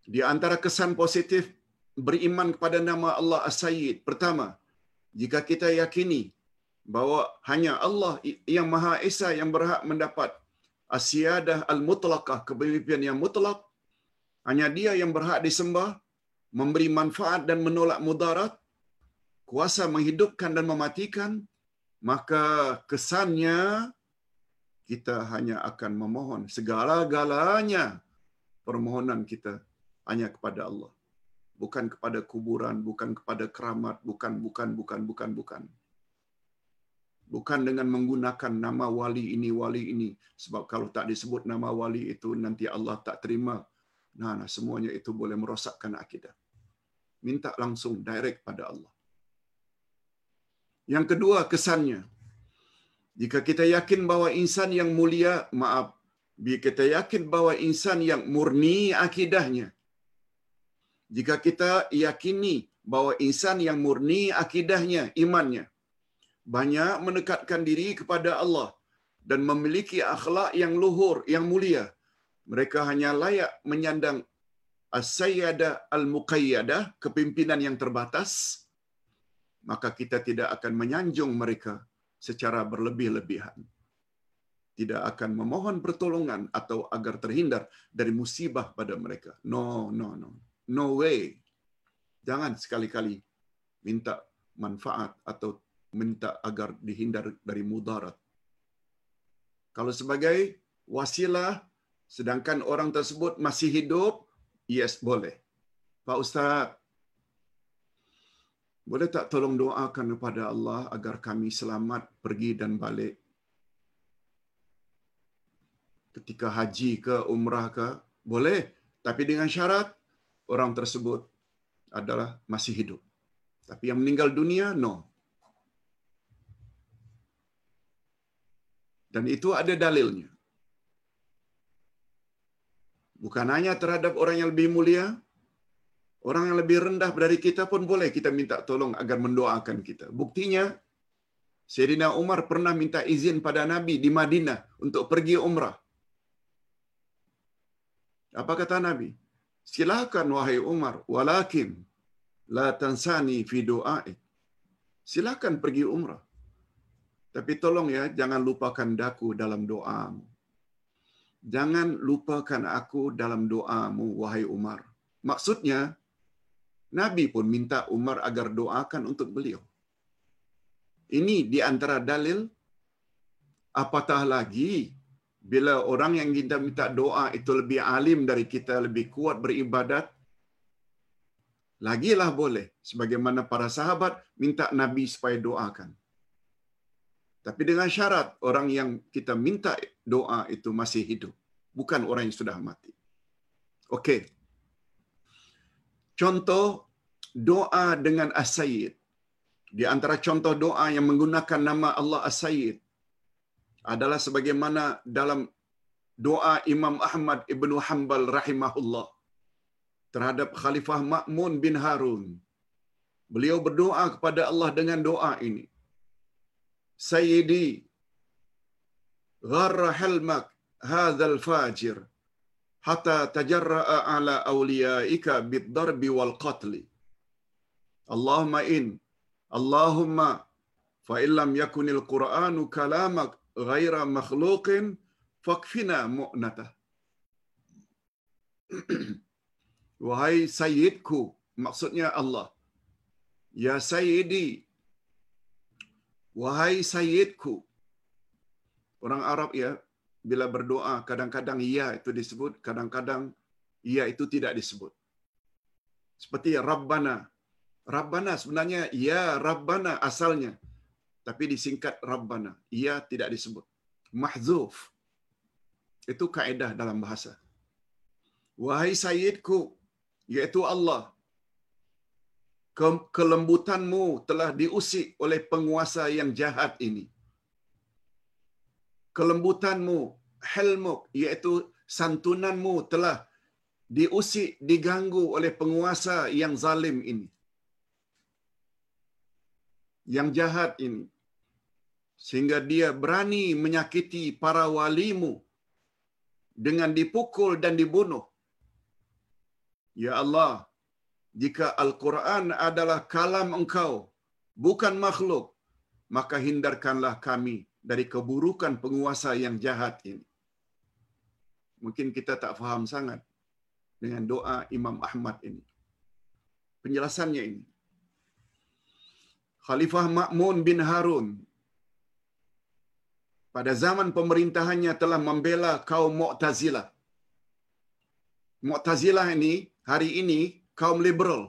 Di antara kesan positif beriman kepada nama Allah As-Sayyid. Pertama, jika kita yakini bahawa hanya Allah yang Maha Esa yang berhak mendapat asyadah al-mutlaqah, kepemimpinan yang mutlak. Hanya dia yang berhak disembah, memberi manfaat dan menolak mudarat, kuasa menghidupkan dan mematikan, maka kesannya kita hanya akan memohon segala-galanya permohonan kita hanya kepada Allah. Bukan kepada kuburan, bukan kepada keramat, bukan, bukan, bukan, bukan, bukan bukan dengan menggunakan nama wali ini wali ini. Sebab kalau tak disebut nama wali itu nanti Allah tak terima. Nah, nah semuanya itu boleh merosakkan akidah. Minta langsung direct pada Allah. Yang kedua kesannya. Jika kita yakin bahwa insan yang mulia maaf jika kita yakin bahwa insan yang murni akidahnya Jika kita yakini bahwa insan yang murni akidahnya, imannya, banyak mendekatkan diri kepada Allah dan memiliki akhlak yang luhur, yang mulia, mereka hanya layak menyandang as-sayyadah al-muqayyadah, kepimpinan yang terbatas, maka kita tidak akan menyanjung mereka secara berlebih-lebihan. Tidak akan memohon pertolongan atau agar terhindar dari musibah pada mereka. No, no, no. No way. Jangan sekali-kali minta manfaat atau minta agar dihindar dari mudarat. Kalau sebagai wasilah, sedangkan orang tersebut masih hidup, yes, boleh. Pak Ustaz, boleh tak tolong doakan kepada Allah agar kami selamat pergi dan balik? Ketika haji ke umrah ke? Boleh. Tapi dengan syarat orang tersebut adalah masih hidup. Tapi yang meninggal dunia, no. Dan itu ada dalilnya. Bukan hanya terhadap orang yang lebih mulia, orang yang lebih rendah dari kita pun boleh kita minta tolong agar mendoakan kita. Buktinya, Sayyidina Umar pernah minta izin pada Nabi di Madinah untuk pergi umrah. Apa kata Nabi? Silakan wahai Umar, walakin la tansani fi du'aik. Silakan pergi umrah. Tapi tolong ya, jangan lupakan daku dalam doamu. Jangan lupakan aku dalam doamu, wahai Umar. Maksudnya, Nabi pun minta Umar agar doakan untuk beliau. Ini di antara dalil apatah lagi bila orang yang kita minta doa itu lebih alim dari kita, lebih kuat beribadat, lagilah boleh. Sebagaimana para sahabat minta Nabi supaya doakan. Tapi dengan syarat orang yang kita minta doa itu masih hidup. Bukan orang yang sudah mati. Okey. Contoh doa dengan as-sayyid. Di antara contoh doa yang menggunakan nama Allah as-sayyid adalah sebagaimana dalam doa Imam Ahmad ibnu Hanbal rahimahullah terhadap Khalifah Ma'mun bin Harun. Beliau berdoa kepada Allah dengan doa ini. Sayyidi, gharra halmak hadzal fajir hatta tajarra'a ala awliyaika bid-darbi wal qatli. Allahumma in Allahumma fa illam yakunil Qur'anu kalamak ghaira makhluqin fakfina mu'nata. Wahai sayyidku, maksudnya Allah. Ya sayyidi. Wahai sayyidku. Orang Arab ya, bila berdoa, kadang-kadang ya itu disebut, kadang-kadang ya itu tidak disebut. Seperti Rabbana. Rabbana sebenarnya ya Rabbana asalnya. Tapi disingkat Rabbana. Ya tidak disebut. Mahzuf. Itu kaedah dalam bahasa. Wahai Sayyidku, yaitu Allah, kelembutanmu telah diusik oleh penguasa yang jahat ini. Kelembutanmu, helmuk, yaitu santunanmu telah diusik, diganggu oleh penguasa yang zalim ini. Yang jahat ini. Sehingga dia berani menyakiti para walimu dengan dipukul dan dibunuh. Ya Allah, jika Al-Quran adalah kalam engkau, bukan makhluk, maka hindarkanlah kami dari keburukan penguasa yang jahat ini. Mungkin kita tak faham sangat dengan doa Imam Ahmad ini. Penjelasannya ini. Khalifah Ma'mun bin Harun pada zaman pemerintahannya telah membela kaum Mu'tazilah. Mu'tazilah ini hari ini kaum liberal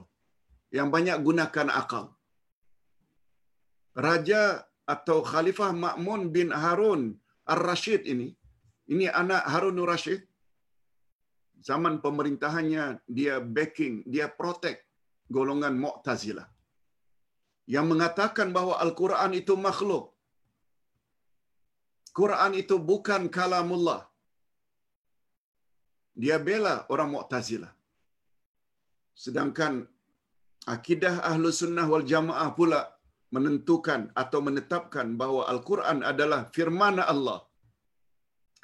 yang banyak gunakan akal. Raja atau Khalifah Ma'mun bin Harun Ar-Rashid ini, ini anak Harun Ar-Rashid, zaman pemerintahannya dia backing, dia protect golongan Mu'tazilah. Yang mengatakan bahawa Al-Quran itu makhluk. Quran itu bukan kalamullah. Dia bela orang Mu'tazilah. Sedangkan akidah ahlu sunnah wal jamaah pula menentukan atau menetapkan bahawa Al-Quran adalah firman Allah.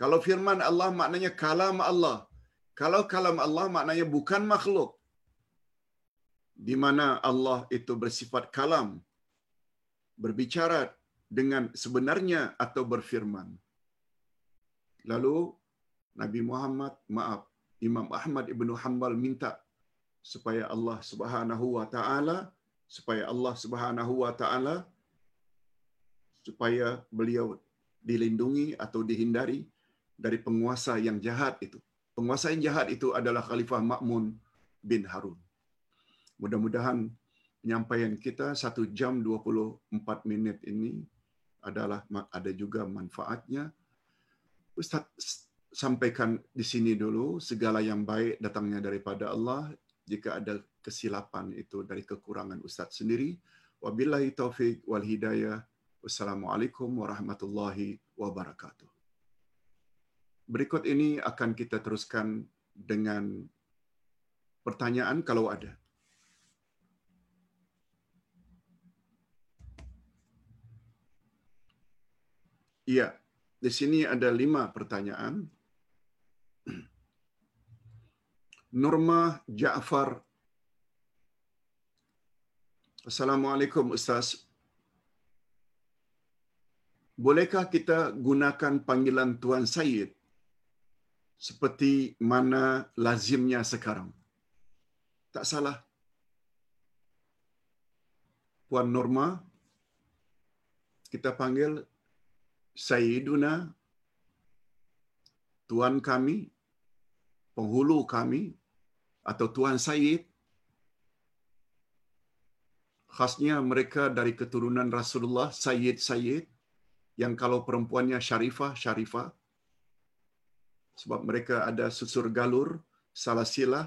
Kalau firman Allah maknanya kalam Allah. Kalau kalam Allah maknanya bukan makhluk. Di mana Allah itu bersifat kalam. Berbicara dengan sebenarnya atau berfirman. Lalu Nabi Muhammad, maaf, Imam Ahmad Ibn Hanbal minta supaya Allah Subhanahu wa taala supaya Allah Subhanahu wa taala supaya beliau dilindungi atau dihindari dari penguasa yang jahat itu. Penguasa yang jahat itu adalah Khalifah Ma'mun bin Harun. Mudah-mudahan penyampaian kita satu jam 24 minit ini adalah ada juga manfaatnya. Ustaz sampaikan di sini dulu segala yang baik datangnya daripada Allah jika ada kesilapan itu dari kekurangan ustaz sendiri. Wabillahi taufik wal hidayah. Wassalamualaikum warahmatullahi wabarakatuh. Berikut ini akan kita teruskan dengan pertanyaan kalau ada. Iya, di sini ada lima pertanyaan. Norma Ja'far. Assalamualaikum Ustaz. Bolehkah kita gunakan panggilan Tuan Sayyid seperti mana lazimnya sekarang? Tak salah. Puan Norma, kita panggil Sayyiduna, Tuan kami, penghulu kami, atau Tuan Sayyid, khasnya mereka dari keturunan Rasulullah, Sayyid-Sayyid, yang kalau perempuannya Syarifah, Syarifah, sebab mereka ada susur galur, salah sila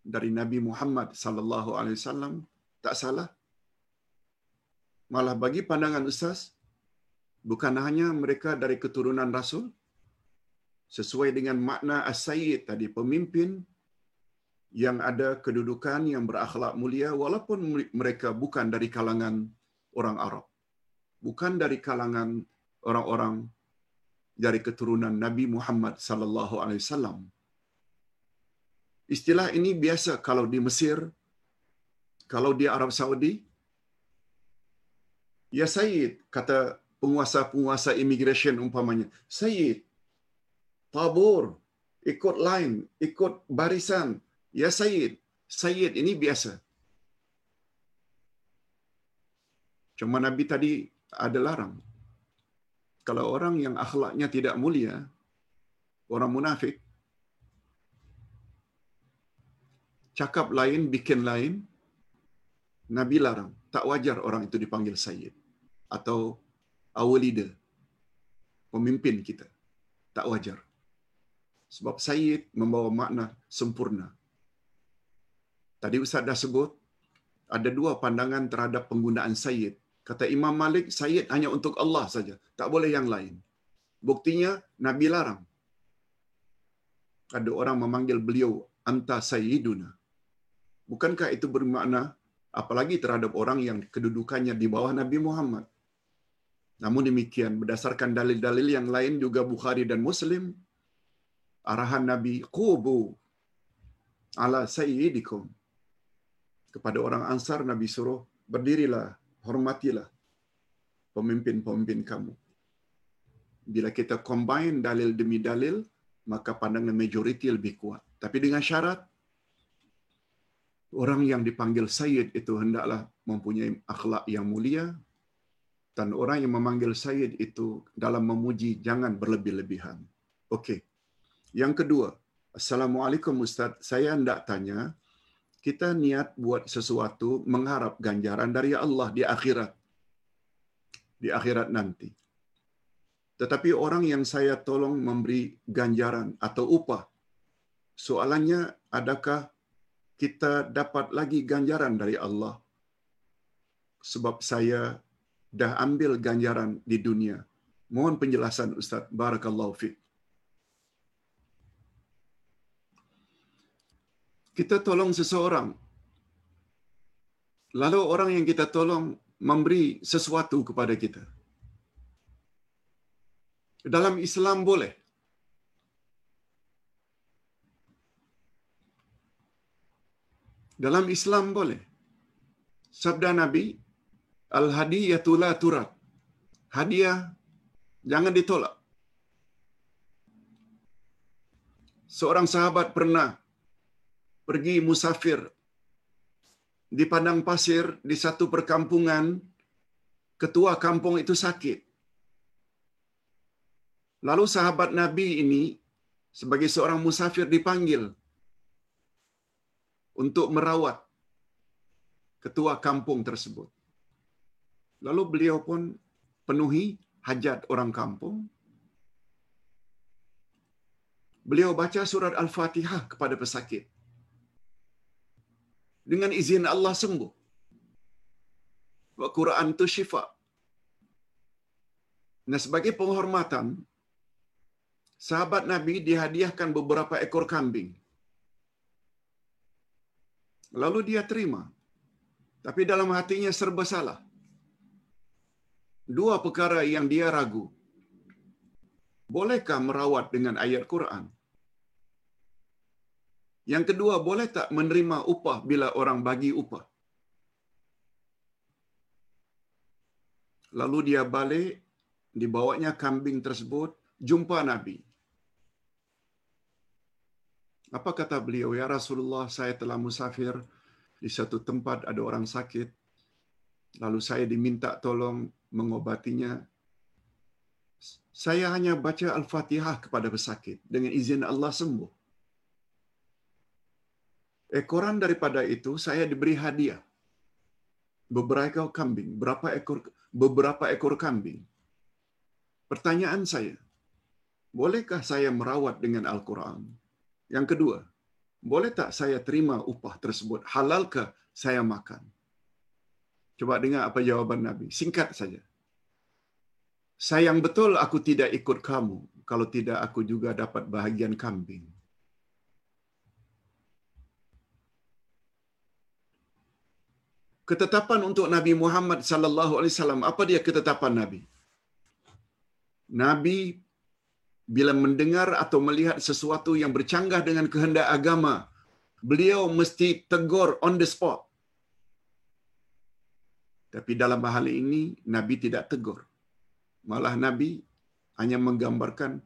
dari Nabi Muhammad sallallahu alaihi wasallam, tak salah. Malah bagi pandangan Ustaz, bukan hanya mereka dari keturunan Rasul, sesuai dengan makna as-sayyid tadi pemimpin yang ada kedudukan yang berakhlak mulia walaupun mereka bukan dari kalangan orang Arab bukan dari kalangan orang-orang dari keturunan Nabi Muhammad sallallahu alaihi wasallam istilah ini biasa kalau di Mesir kalau di Arab Saudi ya sayyid kata penguasa-penguasa immigration umpamanya sayyid tabur, ikut line, ikut barisan. Ya Sayyid, Sayyid ini biasa. Cuma Nabi tadi ada larang. Kalau orang yang akhlaknya tidak mulia, orang munafik, cakap lain, bikin lain, Nabi larang. Tak wajar orang itu dipanggil Sayyid. Atau our leader, pemimpin kita. Tak wajar. Sebab Sayyid membawa makna sempurna. Tadi Ustaz dah sebut, ada dua pandangan terhadap penggunaan Sayyid. Kata Imam Malik, Sayyid hanya untuk Allah saja. Tak boleh yang lain. Buktinya, Nabi larang. Ada orang memanggil beliau, Anta Sayyiduna. Bukankah itu bermakna, apalagi terhadap orang yang kedudukannya di bawah Nabi Muhammad. Namun demikian, berdasarkan dalil-dalil yang lain juga Bukhari dan Muslim, arahan Nabi qubu ala sayyidikum kepada orang Ansar Nabi suruh berdirilah hormatilah pemimpin-pemimpin kamu. Bila kita combine dalil demi dalil maka pandangan majoriti lebih kuat. Tapi dengan syarat orang yang dipanggil sayyid itu hendaklah mempunyai akhlak yang mulia dan orang yang memanggil sayyid itu dalam memuji jangan berlebih-lebihan. Okey. Yang kedua, Assalamualaikum Ustaz, saya hendak tanya, kita niat buat sesuatu mengharap ganjaran dari Allah di akhirat. Di akhirat nanti. Tetapi orang yang saya tolong memberi ganjaran atau upah, soalannya adakah kita dapat lagi ganjaran dari Allah? Sebab saya dah ambil ganjaran di dunia. Mohon penjelasan Ustaz. Barakallahu fiqh. Kita tolong seseorang Lalu orang yang kita tolong memberi sesuatu kepada kita. Dalam Islam boleh. Dalam Islam boleh. Sabda Nabi, Al-hadiyatu la turat. Hadiah jangan ditolak. Seorang sahabat pernah pergi musafir di padang pasir di satu perkampungan ketua kampung itu sakit. Lalu sahabat Nabi ini sebagai seorang musafir dipanggil untuk merawat ketua kampung tersebut. Lalu beliau pun penuhi hajat orang kampung. Beliau baca surat Al-Fatihah kepada pesakit. Dengan izin Allah sembuh. Quran itu syifa. Nah, sebagai penghormatan, sahabat Nabi dihadiahkan beberapa ekor kambing. Lalu dia terima. Tapi dalam hatinya serba salah. Dua perkara yang dia ragu. Bolehkah merawat dengan ayat Quran? Yang kedua, boleh tak menerima upah bila orang bagi upah? Lalu dia balik, dibawanya kambing tersebut, jumpa Nabi. Apa kata beliau? Ya Rasulullah, saya telah musafir di satu tempat ada orang sakit. Lalu saya diminta tolong mengobatinya. Saya hanya baca Al-Fatihah kepada pesakit. Dengan izin Allah sembuh. Ekoran daripada itu saya diberi hadiah. Beberapa ekor kambing. Berapa ekor, beberapa ekor kambing. Pertanyaan saya, bolehkah saya merawat dengan Al-Quran? Yang kedua, boleh tak saya terima upah tersebut? Halalkah saya makan? Coba dengar apa jawaban Nabi. Singkat saja. Sayang betul aku tidak ikut kamu. Kalau tidak aku juga dapat bahagian kambing. Ketetapan untuk Nabi Muhammad sallallahu alaihi wasallam apa dia ketetapan Nabi? Nabi bila mendengar atau melihat sesuatu yang bercanggah dengan kehendak agama, beliau mesti tegur on the spot. Tapi dalam hal ini Nabi tidak tegur. Malah Nabi hanya menggambarkan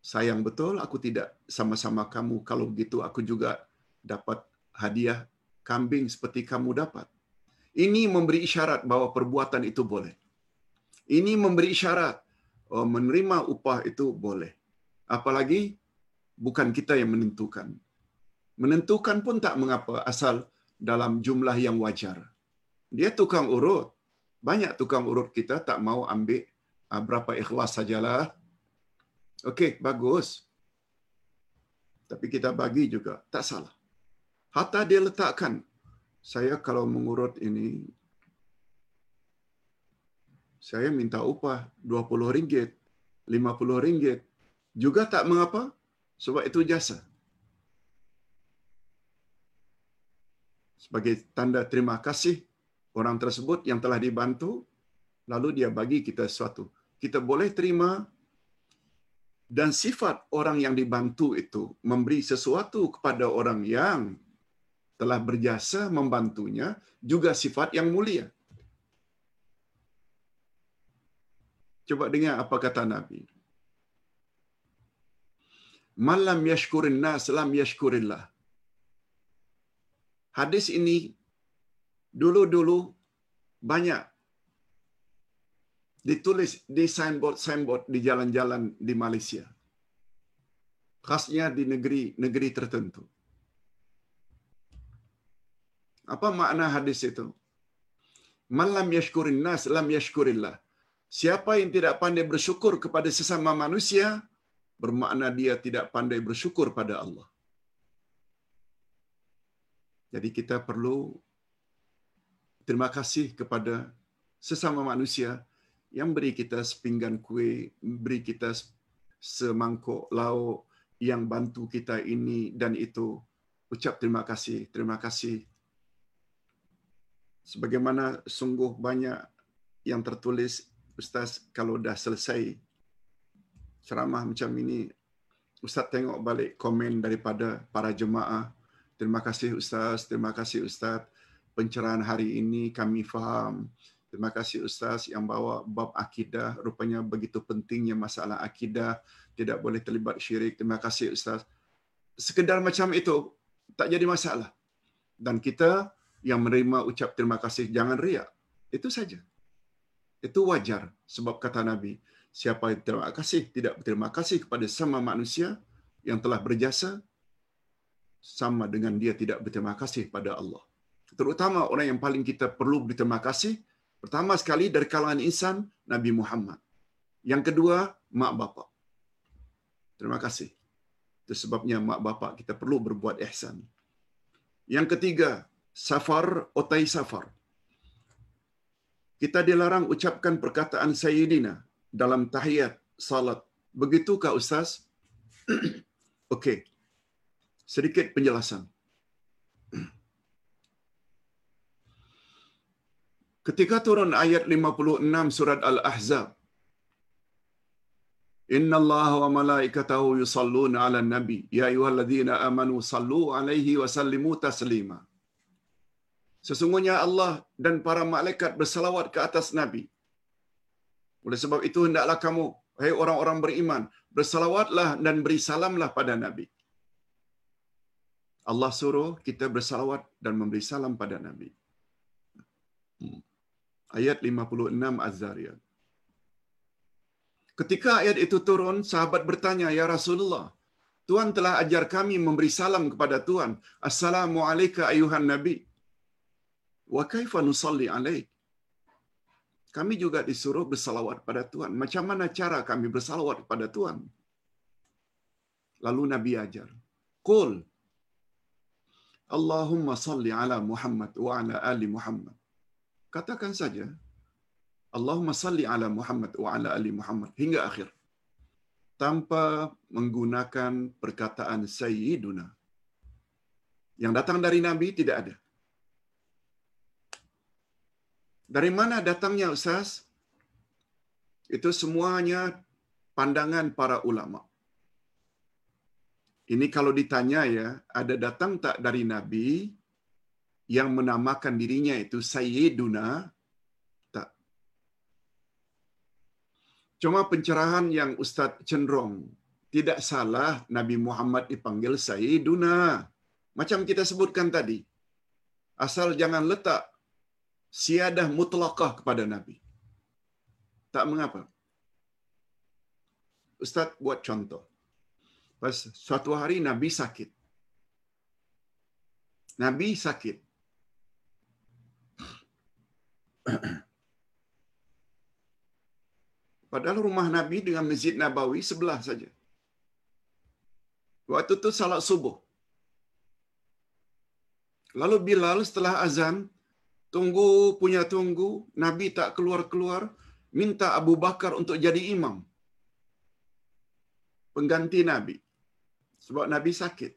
sayang betul aku tidak sama-sama kamu kalau begitu aku juga dapat hadiah kambing seperti kamu dapat. Ini memberi isyarat bahawa perbuatan itu boleh. Ini memberi isyarat oh, menerima upah itu boleh. Apalagi bukan kita yang menentukan. Menentukan pun tak mengapa asal dalam jumlah yang wajar. Dia tukang urut. Banyak tukang urut kita tak mau ambil ah, berapa ikhlas sajalah. Okey, bagus. Tapi kita bagi juga, tak salah. Hatta dia letakkan, saya kalau mengurut ini, saya minta upah RM20, RM50. Juga tak mengapa, sebab itu jasa. Sebagai tanda terima kasih orang tersebut yang telah dibantu, lalu dia bagi kita sesuatu. Kita boleh terima dan sifat orang yang dibantu itu memberi sesuatu kepada orang yang telah berjasa membantunya juga sifat yang mulia. Coba dengar apa kata Nabi. Malam yashkurin nas lam yashkurillah. Hadis ini dulu-dulu banyak ditulis di signboard-signboard di jalan-jalan di Malaysia. Khasnya di negeri-negeri tertentu. Apa makna hadis itu? Malam yashkurin nas lam yashkurillah. Siapa yang tidak pandai bersyukur kepada sesama manusia, bermakna dia tidak pandai bersyukur pada Allah. Jadi kita perlu terima kasih kepada sesama manusia yang beri kita sepinggan kuih, beri kita semangkuk lauk yang bantu kita ini dan itu. Ucap terima kasih, terima kasih. Sebagaimana sungguh banyak yang tertulis ustaz kalau dah selesai ceramah macam ini ustaz tengok balik komen daripada para jemaah. Terima kasih ustaz. Terima kasih ustaz. Pencerahan hari ini kami faham. Terima kasih ustaz yang bawa bab akidah. Rupanya begitu pentingnya masalah akidah. Tidak boleh terlibat syirik. Terima kasih ustaz. Sekedar macam itu tak jadi masalah. Dan kita yang menerima ucap terima kasih jangan riak. Itu saja. Itu wajar sebab kata nabi siapa yang terima kasih tidak berterima kasih kepada sama manusia yang telah berjasa sama dengan dia tidak berterima kasih pada Allah. Terutama orang yang paling kita perlu berterima kasih pertama sekali dari kalangan insan Nabi Muhammad. Yang kedua mak bapak. Terima kasih. Itu sebabnya mak bapak kita perlu berbuat ihsan. Yang ketiga safar otai safar kita dilarang ucapkan perkataan sayyidina dalam tahiyat salat. Begitukah Ustaz? Okey. Sedikit penjelasan. Ketika turun ayat 56 surat Al-Ahzab. Inna Allah wa malaikatahu yusalluna ala nabi. Ya ayuhalladzina amanu sallu alaihi wa sallimu taslima. Sesungguhnya Allah dan para malaikat bersalawat ke atas Nabi. Oleh sebab itu hendaklah kamu, hai orang-orang beriman, bersalawatlah dan beri salamlah pada Nabi. Allah suruh kita bersalawat dan memberi salam pada Nabi. Hmm. Ayat 56 Az-Zariyat. Ketika ayat itu turun, sahabat bertanya, Ya Rasulullah, Tuhan telah ajar kami memberi salam kepada Tuhan. Assalamualaikum ayuhan Nabi. Wa kaifa nusalli alaik? Kami juga disuruh bersalawat pada Tuhan. Macam mana cara kami bersalawat pada Tuhan? Lalu Nabi ajar. Qul Allahumma salli ala Muhammad wa ala ali Muhammad. Katakan saja Allahumma salli ala Muhammad wa ala ali Muhammad hingga akhir. Tanpa menggunakan perkataan Sayyiduna. Yang datang dari Nabi tidak ada. Dari mana datangnya Ustaz? Itu semuanya pandangan para ulama. Ini kalau ditanya ya, ada datang tak dari Nabi yang menamakan dirinya itu Sayyiduna? Tak. Cuma pencerahan yang Ustaz cenderung. Tidak salah Nabi Muhammad dipanggil Sayyiduna. Macam kita sebutkan tadi. Asal jangan letak siadah mutlakah kepada Nabi. Tak mengapa. Ustaz buat contoh. Pas suatu hari Nabi sakit. Nabi sakit. Padahal rumah Nabi dengan Masjid Nabawi sebelah saja. Waktu itu salat subuh. Lalu Bilal setelah azan, Tunggu punya tunggu, Nabi tak keluar-keluar, minta Abu Bakar untuk jadi imam. Pengganti Nabi. Sebab Nabi sakit.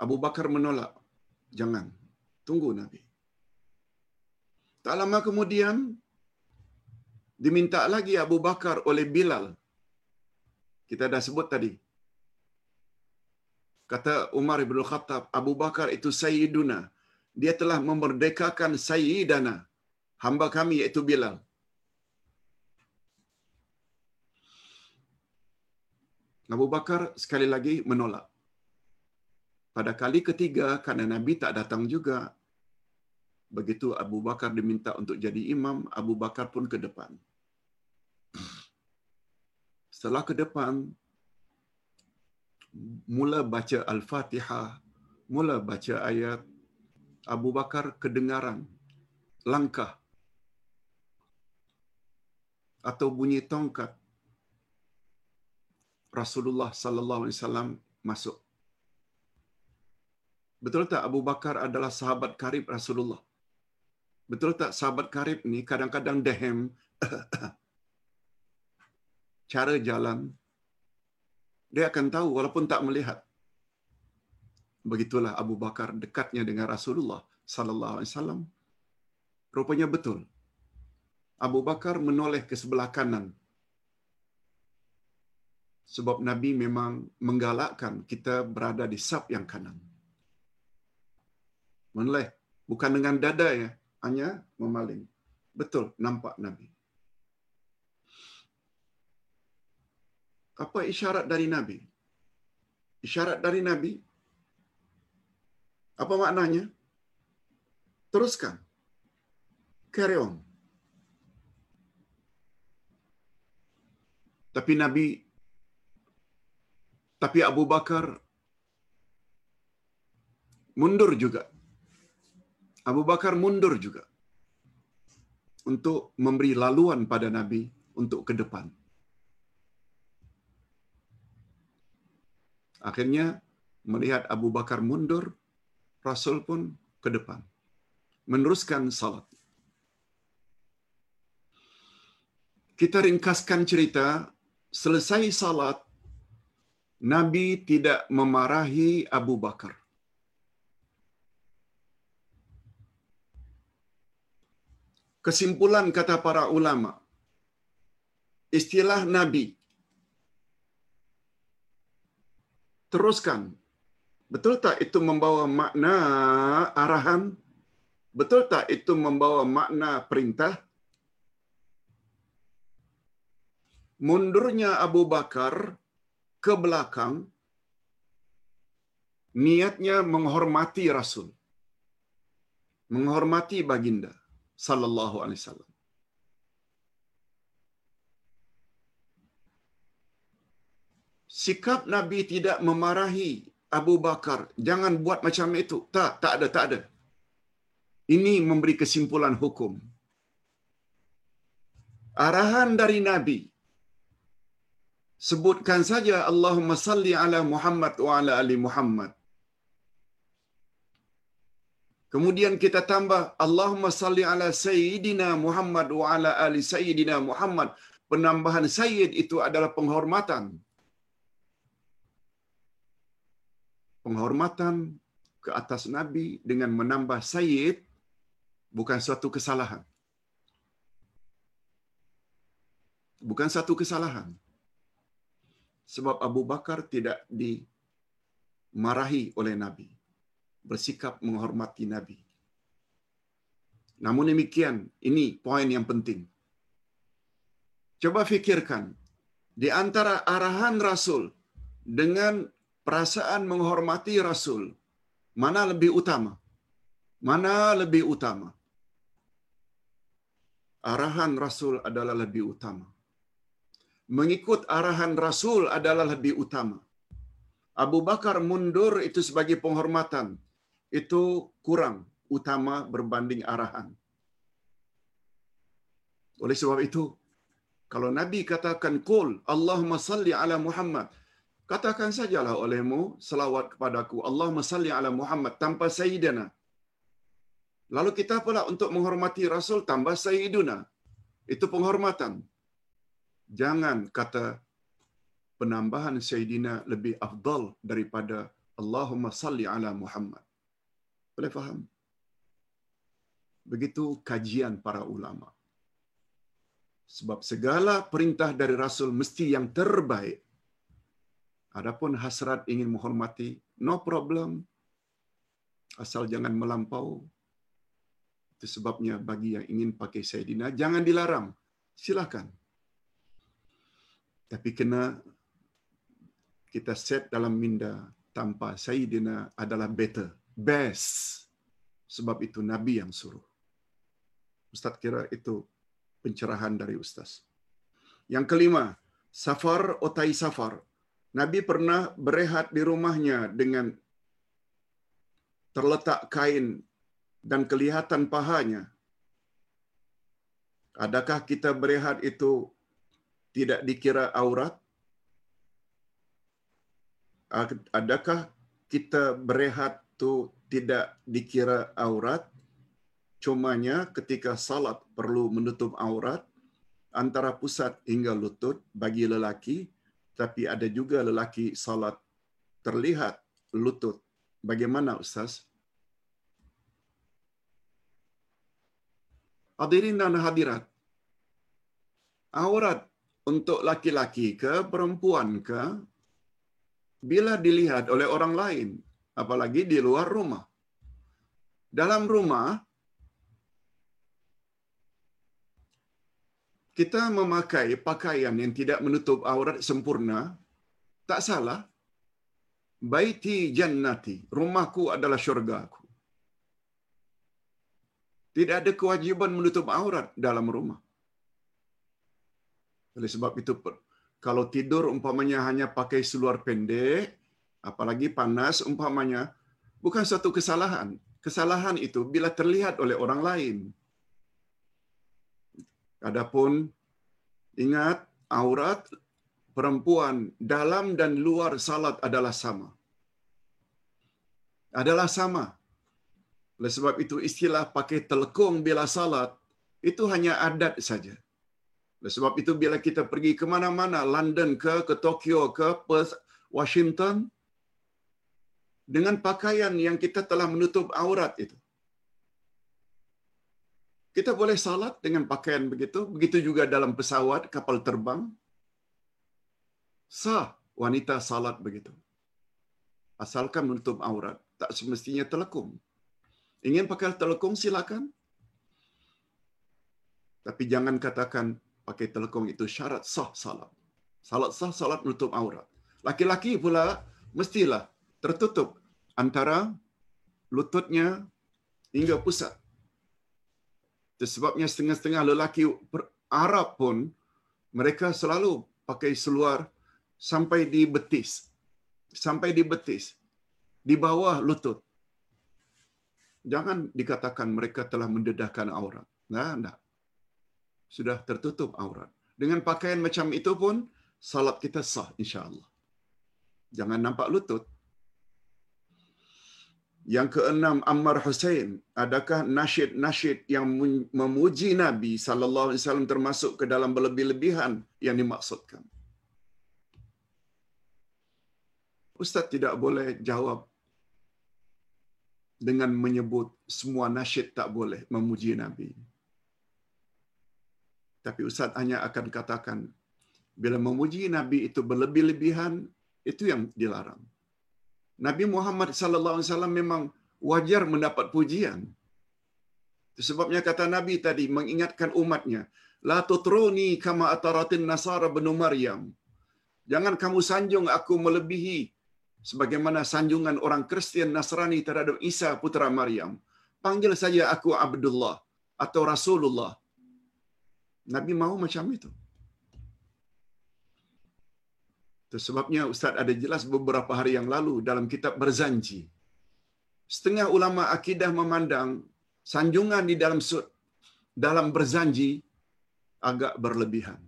Abu Bakar menolak. Jangan. Tunggu Nabi. Tak lama kemudian, diminta lagi Abu Bakar oleh Bilal. Kita dah sebut tadi. Kata Umar bin Khattab, Abu Bakar itu Sayyiduna. Dia telah memerdekakan Sayyidana. Hamba kami iaitu Bilal. Abu Bakar sekali lagi menolak. Pada kali ketiga, karena Nabi tak datang juga, begitu Abu Bakar diminta untuk jadi imam, Abu Bakar pun ke depan. Setelah ke depan, mula baca Al-Fatihah, mula baca ayat Abu Bakar kedengaran langkah atau bunyi tongkat Rasulullah sallallahu alaihi wasallam masuk. Betul tak Abu Bakar adalah sahabat karib Rasulullah? Betul tak sahabat karib ni kadang-kadang dehem cara jalan dia akan tahu walaupun tak melihat. begitulah Abu Bakar dekatnya dengan Rasulullah sallallahu alaihi wasallam. Rupanya betul. Abu Bakar menoleh ke sebelah kanan. Sebab Nabi memang menggalakkan kita berada di sap yang kanan. Menoleh bukan dengan dada ya, hanya memaling. Betul nampak Nabi. Apa isyarat dari Nabi? Isyarat dari Nabi apa maknanya? Teruskan. Carry on. Tapi Nabi tapi Abu Bakar mundur juga. Abu Bakar mundur juga untuk memberi laluan pada Nabi untuk ke depan. Akhirnya melihat Abu Bakar mundur, Rasul pun ke depan. Meneruskan salat. Kita ringkaskan cerita, selesai salat, Nabi tidak memarahi Abu Bakar. Kesimpulan kata para ulama, istilah Nabi teruskan. Betul tak itu membawa makna arahan? Betul tak itu membawa makna perintah? Mundurnya Abu Bakar ke belakang niatnya menghormati Rasul. Menghormati baginda sallallahu alaihi wasallam. Sikap Nabi tidak memarahi Abu Bakar. Jangan buat macam itu. Tak, tak ada, tak ada. Ini memberi kesimpulan hukum. Arahan dari Nabi. Sebutkan saja Allahumma salli ala Muhammad wa ala ali Muhammad. Kemudian kita tambah Allahumma salli ala Sayyidina Muhammad wa ala ali Sayyidina Muhammad. Penambahan Sayyid itu adalah penghormatan. Penghormatan ke atas Nabi dengan menambah Sayyid bukan suatu kesalahan. Bukan satu kesalahan. Sebab Abu Bakar tidak dimarahi oleh Nabi. Bersikap menghormati Nabi. Namun demikian, ini poin yang penting. Coba fikirkan, di antara arahan Rasul dengan perasaan menghormati Rasul, mana lebih utama? Mana lebih utama? Arahan Rasul adalah lebih utama. Mengikut arahan Rasul adalah lebih utama. Abu Bakar mundur itu sebagai penghormatan. Itu kurang utama berbanding arahan. Oleh sebab itu, kalau Nabi katakan, Kul Allahumma salli ala Muhammad, Katakan sajalah olehmu selawat kepadaku. Allahumma salli ala Muhammad tanpa Sayyidina. Lalu kita pula untuk menghormati Rasul tambah Sayyiduna. Itu penghormatan. Jangan kata penambahan Sayyidina lebih afdal daripada Allahumma salli ala Muhammad. Boleh faham? Begitu kajian para ulama. Sebab segala perintah dari Rasul mesti yang terbaik. Adapun hasrat ingin menghormati, no problem. Asal jangan melampau. Itu sebabnya bagi yang ingin pakai Sayyidina, jangan dilarang. Silakan. Tapi kena kita set dalam minda tanpa Sayyidina adalah better. Best. Sebab itu Nabi yang suruh. Ustaz kira itu pencerahan dari Ustaz. Yang kelima, safar otai safar. Nabi pernah berehat di rumahnya dengan terletak kain dan kelihatan pahanya. Adakah kita berehat itu tidak dikira aurat? Adakah kita berehat itu tidak dikira aurat? Cumanya ketika salat perlu menutup aurat antara pusat hingga lutut bagi lelaki, tapi ada juga lelaki salat terlihat lutut Bagaimana Ustaz? Hadirin dan hadirat, aurat untuk laki-laki ke perempuan ke bila dilihat oleh orang lain, apalagi di luar rumah. Dalam rumah, kita memakai pakaian yang tidak menutup aurat sempurna, tak salah. Baiti jannati, rumahku adalah syurgaku. Tidak ada kewajiban menutup aurat dalam rumah. Oleh sebab itu, kalau tidur umpamanya hanya pakai seluar pendek, apalagi panas umpamanya, bukan suatu kesalahan. Kesalahan itu bila terlihat oleh orang lain. Adapun ingat aurat perempuan dalam dan luar salat adalah sama. Adalah sama. Oleh sebab itu istilah pakai telekung bila salat itu hanya adat saja. Oleh sebab itu bila kita pergi ke mana-mana, London ke, ke Tokyo ke, Perth, Washington, dengan pakaian yang kita telah menutup aurat itu. Kita boleh salat dengan pakaian begitu, begitu juga dalam pesawat, kapal terbang. Sah wanita salat begitu. Asalkan menutup aurat, tak semestinya telekung. Ingin pakai telekung silakan. Tapi jangan katakan pakai telekung itu syarat sah salat. Salat sah salat menutup aurat. Laki-laki pula mestilah tertutup antara lututnya hingga pusat. Sebabnya setengah-setengah lelaki Arab pun mereka selalu pakai seluar sampai di betis. Sampai di betis. Di bawah lutut. Jangan dikatakan mereka telah mendedahkan aurat. Nah, nah. Sudah tertutup aurat. Dengan pakaian macam itu pun, salat kita sah insya-Allah. Jangan nampak lutut. Yang keenam Ammar Hussein, adakah nasyid-nasyid yang memuji Nabi sallallahu alaihi wasallam termasuk ke dalam berlebih-lebihan yang dimaksudkan? Ustaz tidak boleh jawab dengan menyebut semua nasyid tak boleh memuji Nabi. Tapi Ustaz hanya akan katakan bila memuji Nabi itu berlebih-lebihan itu yang dilarang. Nabi Muhammad sallallahu alaihi wasallam memang wajar mendapat pujian. Sebabnya kata Nabi tadi mengingatkan umatnya, la tutruni kama ataratin nasara bin Maryam. Jangan kamu sanjung aku melebihi sebagaimana sanjungan orang Kristian Nasrani terhadap Isa putra Maryam. Panggil saja aku Abdullah atau Rasulullah. Nabi mau macam itu. Sebabnya Ustaz ada jelas beberapa hari yang lalu dalam kitab Berzanji. Setengah ulama akidah memandang sanjungan di dalam sud dalam berzanji agak berlebihan.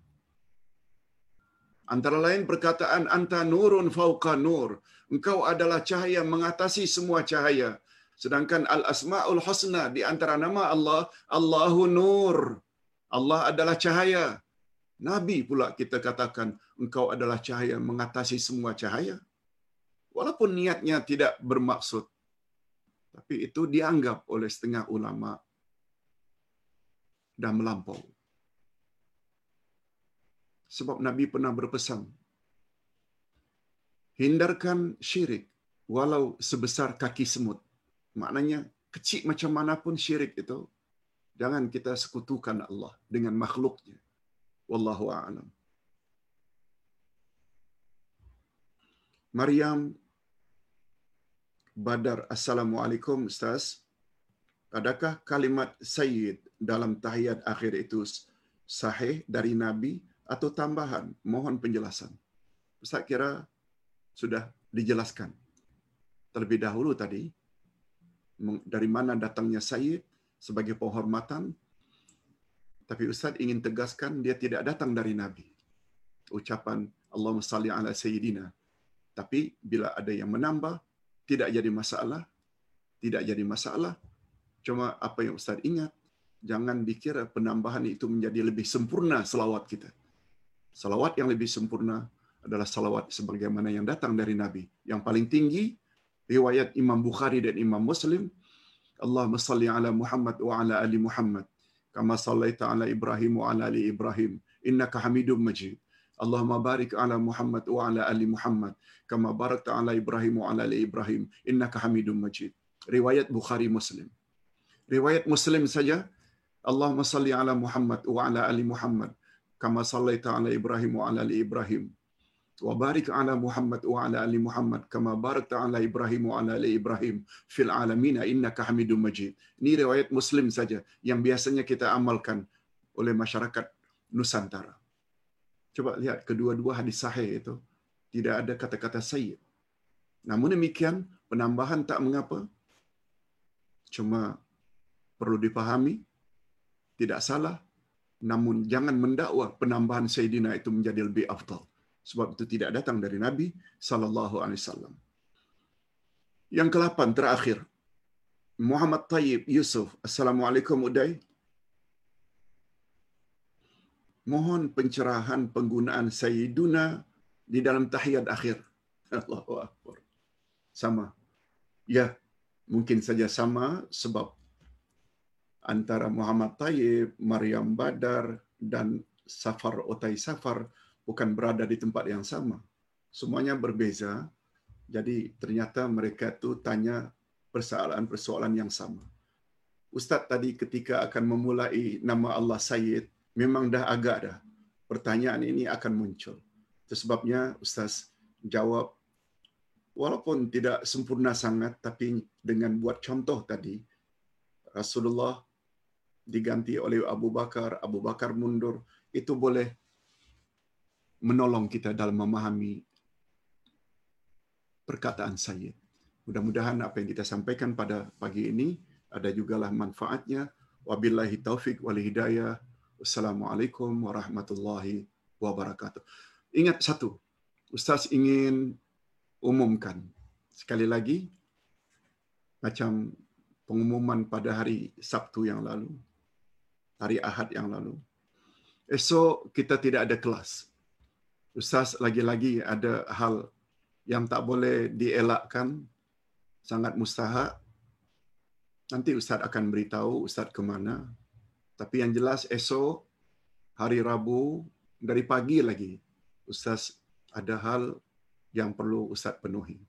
Antara lain perkataan anta nurun fauqa nur. Engkau adalah cahaya mengatasi semua cahaya. Sedangkan al-asma'ul husna di antara nama Allah, Allahu nur. Allah adalah cahaya. Nabi pula kita katakan engkau adalah cahaya mengatasi semua cahaya. Walaupun niatnya tidak bermaksud. Tapi itu dianggap oleh setengah ulama dan melampau. Sebab Nabi pernah berpesan, hindarkan syirik walau sebesar kaki semut. Maknanya kecil macam mana pun syirik itu, jangan kita sekutukan Allah dengan makhluknya. Wallahu a'lam. Maryam Badar Assalamualaikum Ustaz. Adakah kalimat Sayyid dalam tahiyat akhir itu sahih dari Nabi atau tambahan? Mohon penjelasan. Ustaz kira sudah dijelaskan terlebih dahulu tadi dari mana datangnya Sayyid sebagai penghormatan tapi Ustaz ingin tegaskan dia tidak datang dari Nabi. Ucapan Allahumma salli ala Sayyidina. Tapi bila ada yang menambah, tidak jadi masalah. Tidak jadi masalah. Cuma apa yang Ustaz ingat, jangan dikira penambahan itu menjadi lebih sempurna selawat kita. Salawat yang lebih sempurna adalah salawat sebagaimana yang datang dari Nabi. Yang paling tinggi riwayat Imam Bukhari dan Imam Muslim Allahumma salli ala Muhammad wa ala ali Muhammad kama sallaita ala Ibrahim wa ala ali Ibrahim innaka Hamidum Majid. Ala Muhammad wa ala ali Muhammad. Kama barakta ala Ibrahim wa ala ali Ibrahim innaka Hamidum Majid. Riwayat Bukhari Muslim. Riwayat Muslim saja Allahumma salli ala Muhammad wa ala ali Muhammad. Kama sallaita ala Ibrahim wa ala wa barik ala Muhammad wa ala ali Muhammad kama barakta ala Ibrahim wa ala ali Ibrahim fil alamin innaka Hamidum Majid. Ini riwayat Muslim saja yang biasanya kita amalkan oleh masyarakat Nusantara. Coba lihat kedua-dua hadis sahih itu tidak ada kata-kata sayyid. Namun demikian penambahan tak mengapa. Cuma perlu dipahami tidak salah namun jangan mendakwa penambahan sayyidina itu menjadi lebih afdal sebab itu tidak datang dari Nabi sallallahu alaihi wasallam. Yang ke-8 terakhir. Muhammad Tayyib Yusuf. Assalamualaikum Uday. Mohon pencerahan penggunaan Sayyiduna di dalam tahiyat akhir. Allahu Akbar. Sama. Ya, mungkin saja sama sebab antara Muhammad Tayyib, Maryam Badar dan Safar Otai Safar bukan berada di tempat yang sama. Semuanya berbeza. Jadi ternyata mereka tu tanya persoalan-persoalan yang sama. Ustaz tadi ketika akan memulai nama Allah Sayyid, memang dah agak dah. Pertanyaan ini akan muncul. Sebabnya Ustaz jawab walaupun tidak sempurna sangat tapi dengan buat contoh tadi Rasulullah diganti oleh Abu Bakar, Abu Bakar mundur, itu boleh menolong kita dalam memahami perkataan saya. Mudah-mudahan apa yang kita sampaikan pada pagi ini ada jugalah manfaatnya. Wabillahi taufik wal hidayah. Wassalamualaikum warahmatullahi wabarakatuh. Ingat satu, Ustaz ingin umumkan sekali lagi macam pengumuman pada hari Sabtu yang lalu, hari Ahad yang lalu. Esok kita tidak ada kelas. Ustaz lagi-lagi ada hal yang tak boleh dielakkan, sangat mustahak. Nanti Ustaz akan beritahu Ustaz ke mana. Tapi yang jelas esok, hari Rabu, dari pagi lagi, Ustaz ada hal yang perlu Ustaz penuhi.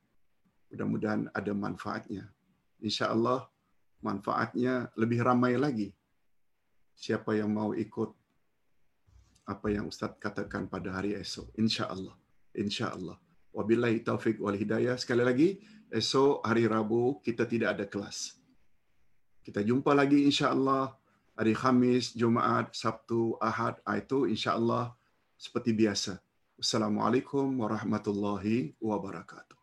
Mudah-mudahan ada manfaatnya. Insya Allah manfaatnya lebih ramai lagi. Siapa yang mau ikut apa yang Ustaz katakan pada hari esok. InsyaAllah. InsyaAllah. Wabillahi taufiq wal hidayah. Sekali lagi, esok hari Rabu kita tidak ada kelas. Kita jumpa lagi insyaAllah hari Khamis, Jumaat, Sabtu, Ahad. Ah, itu insyaAllah seperti biasa. Assalamualaikum warahmatullahi wabarakatuh.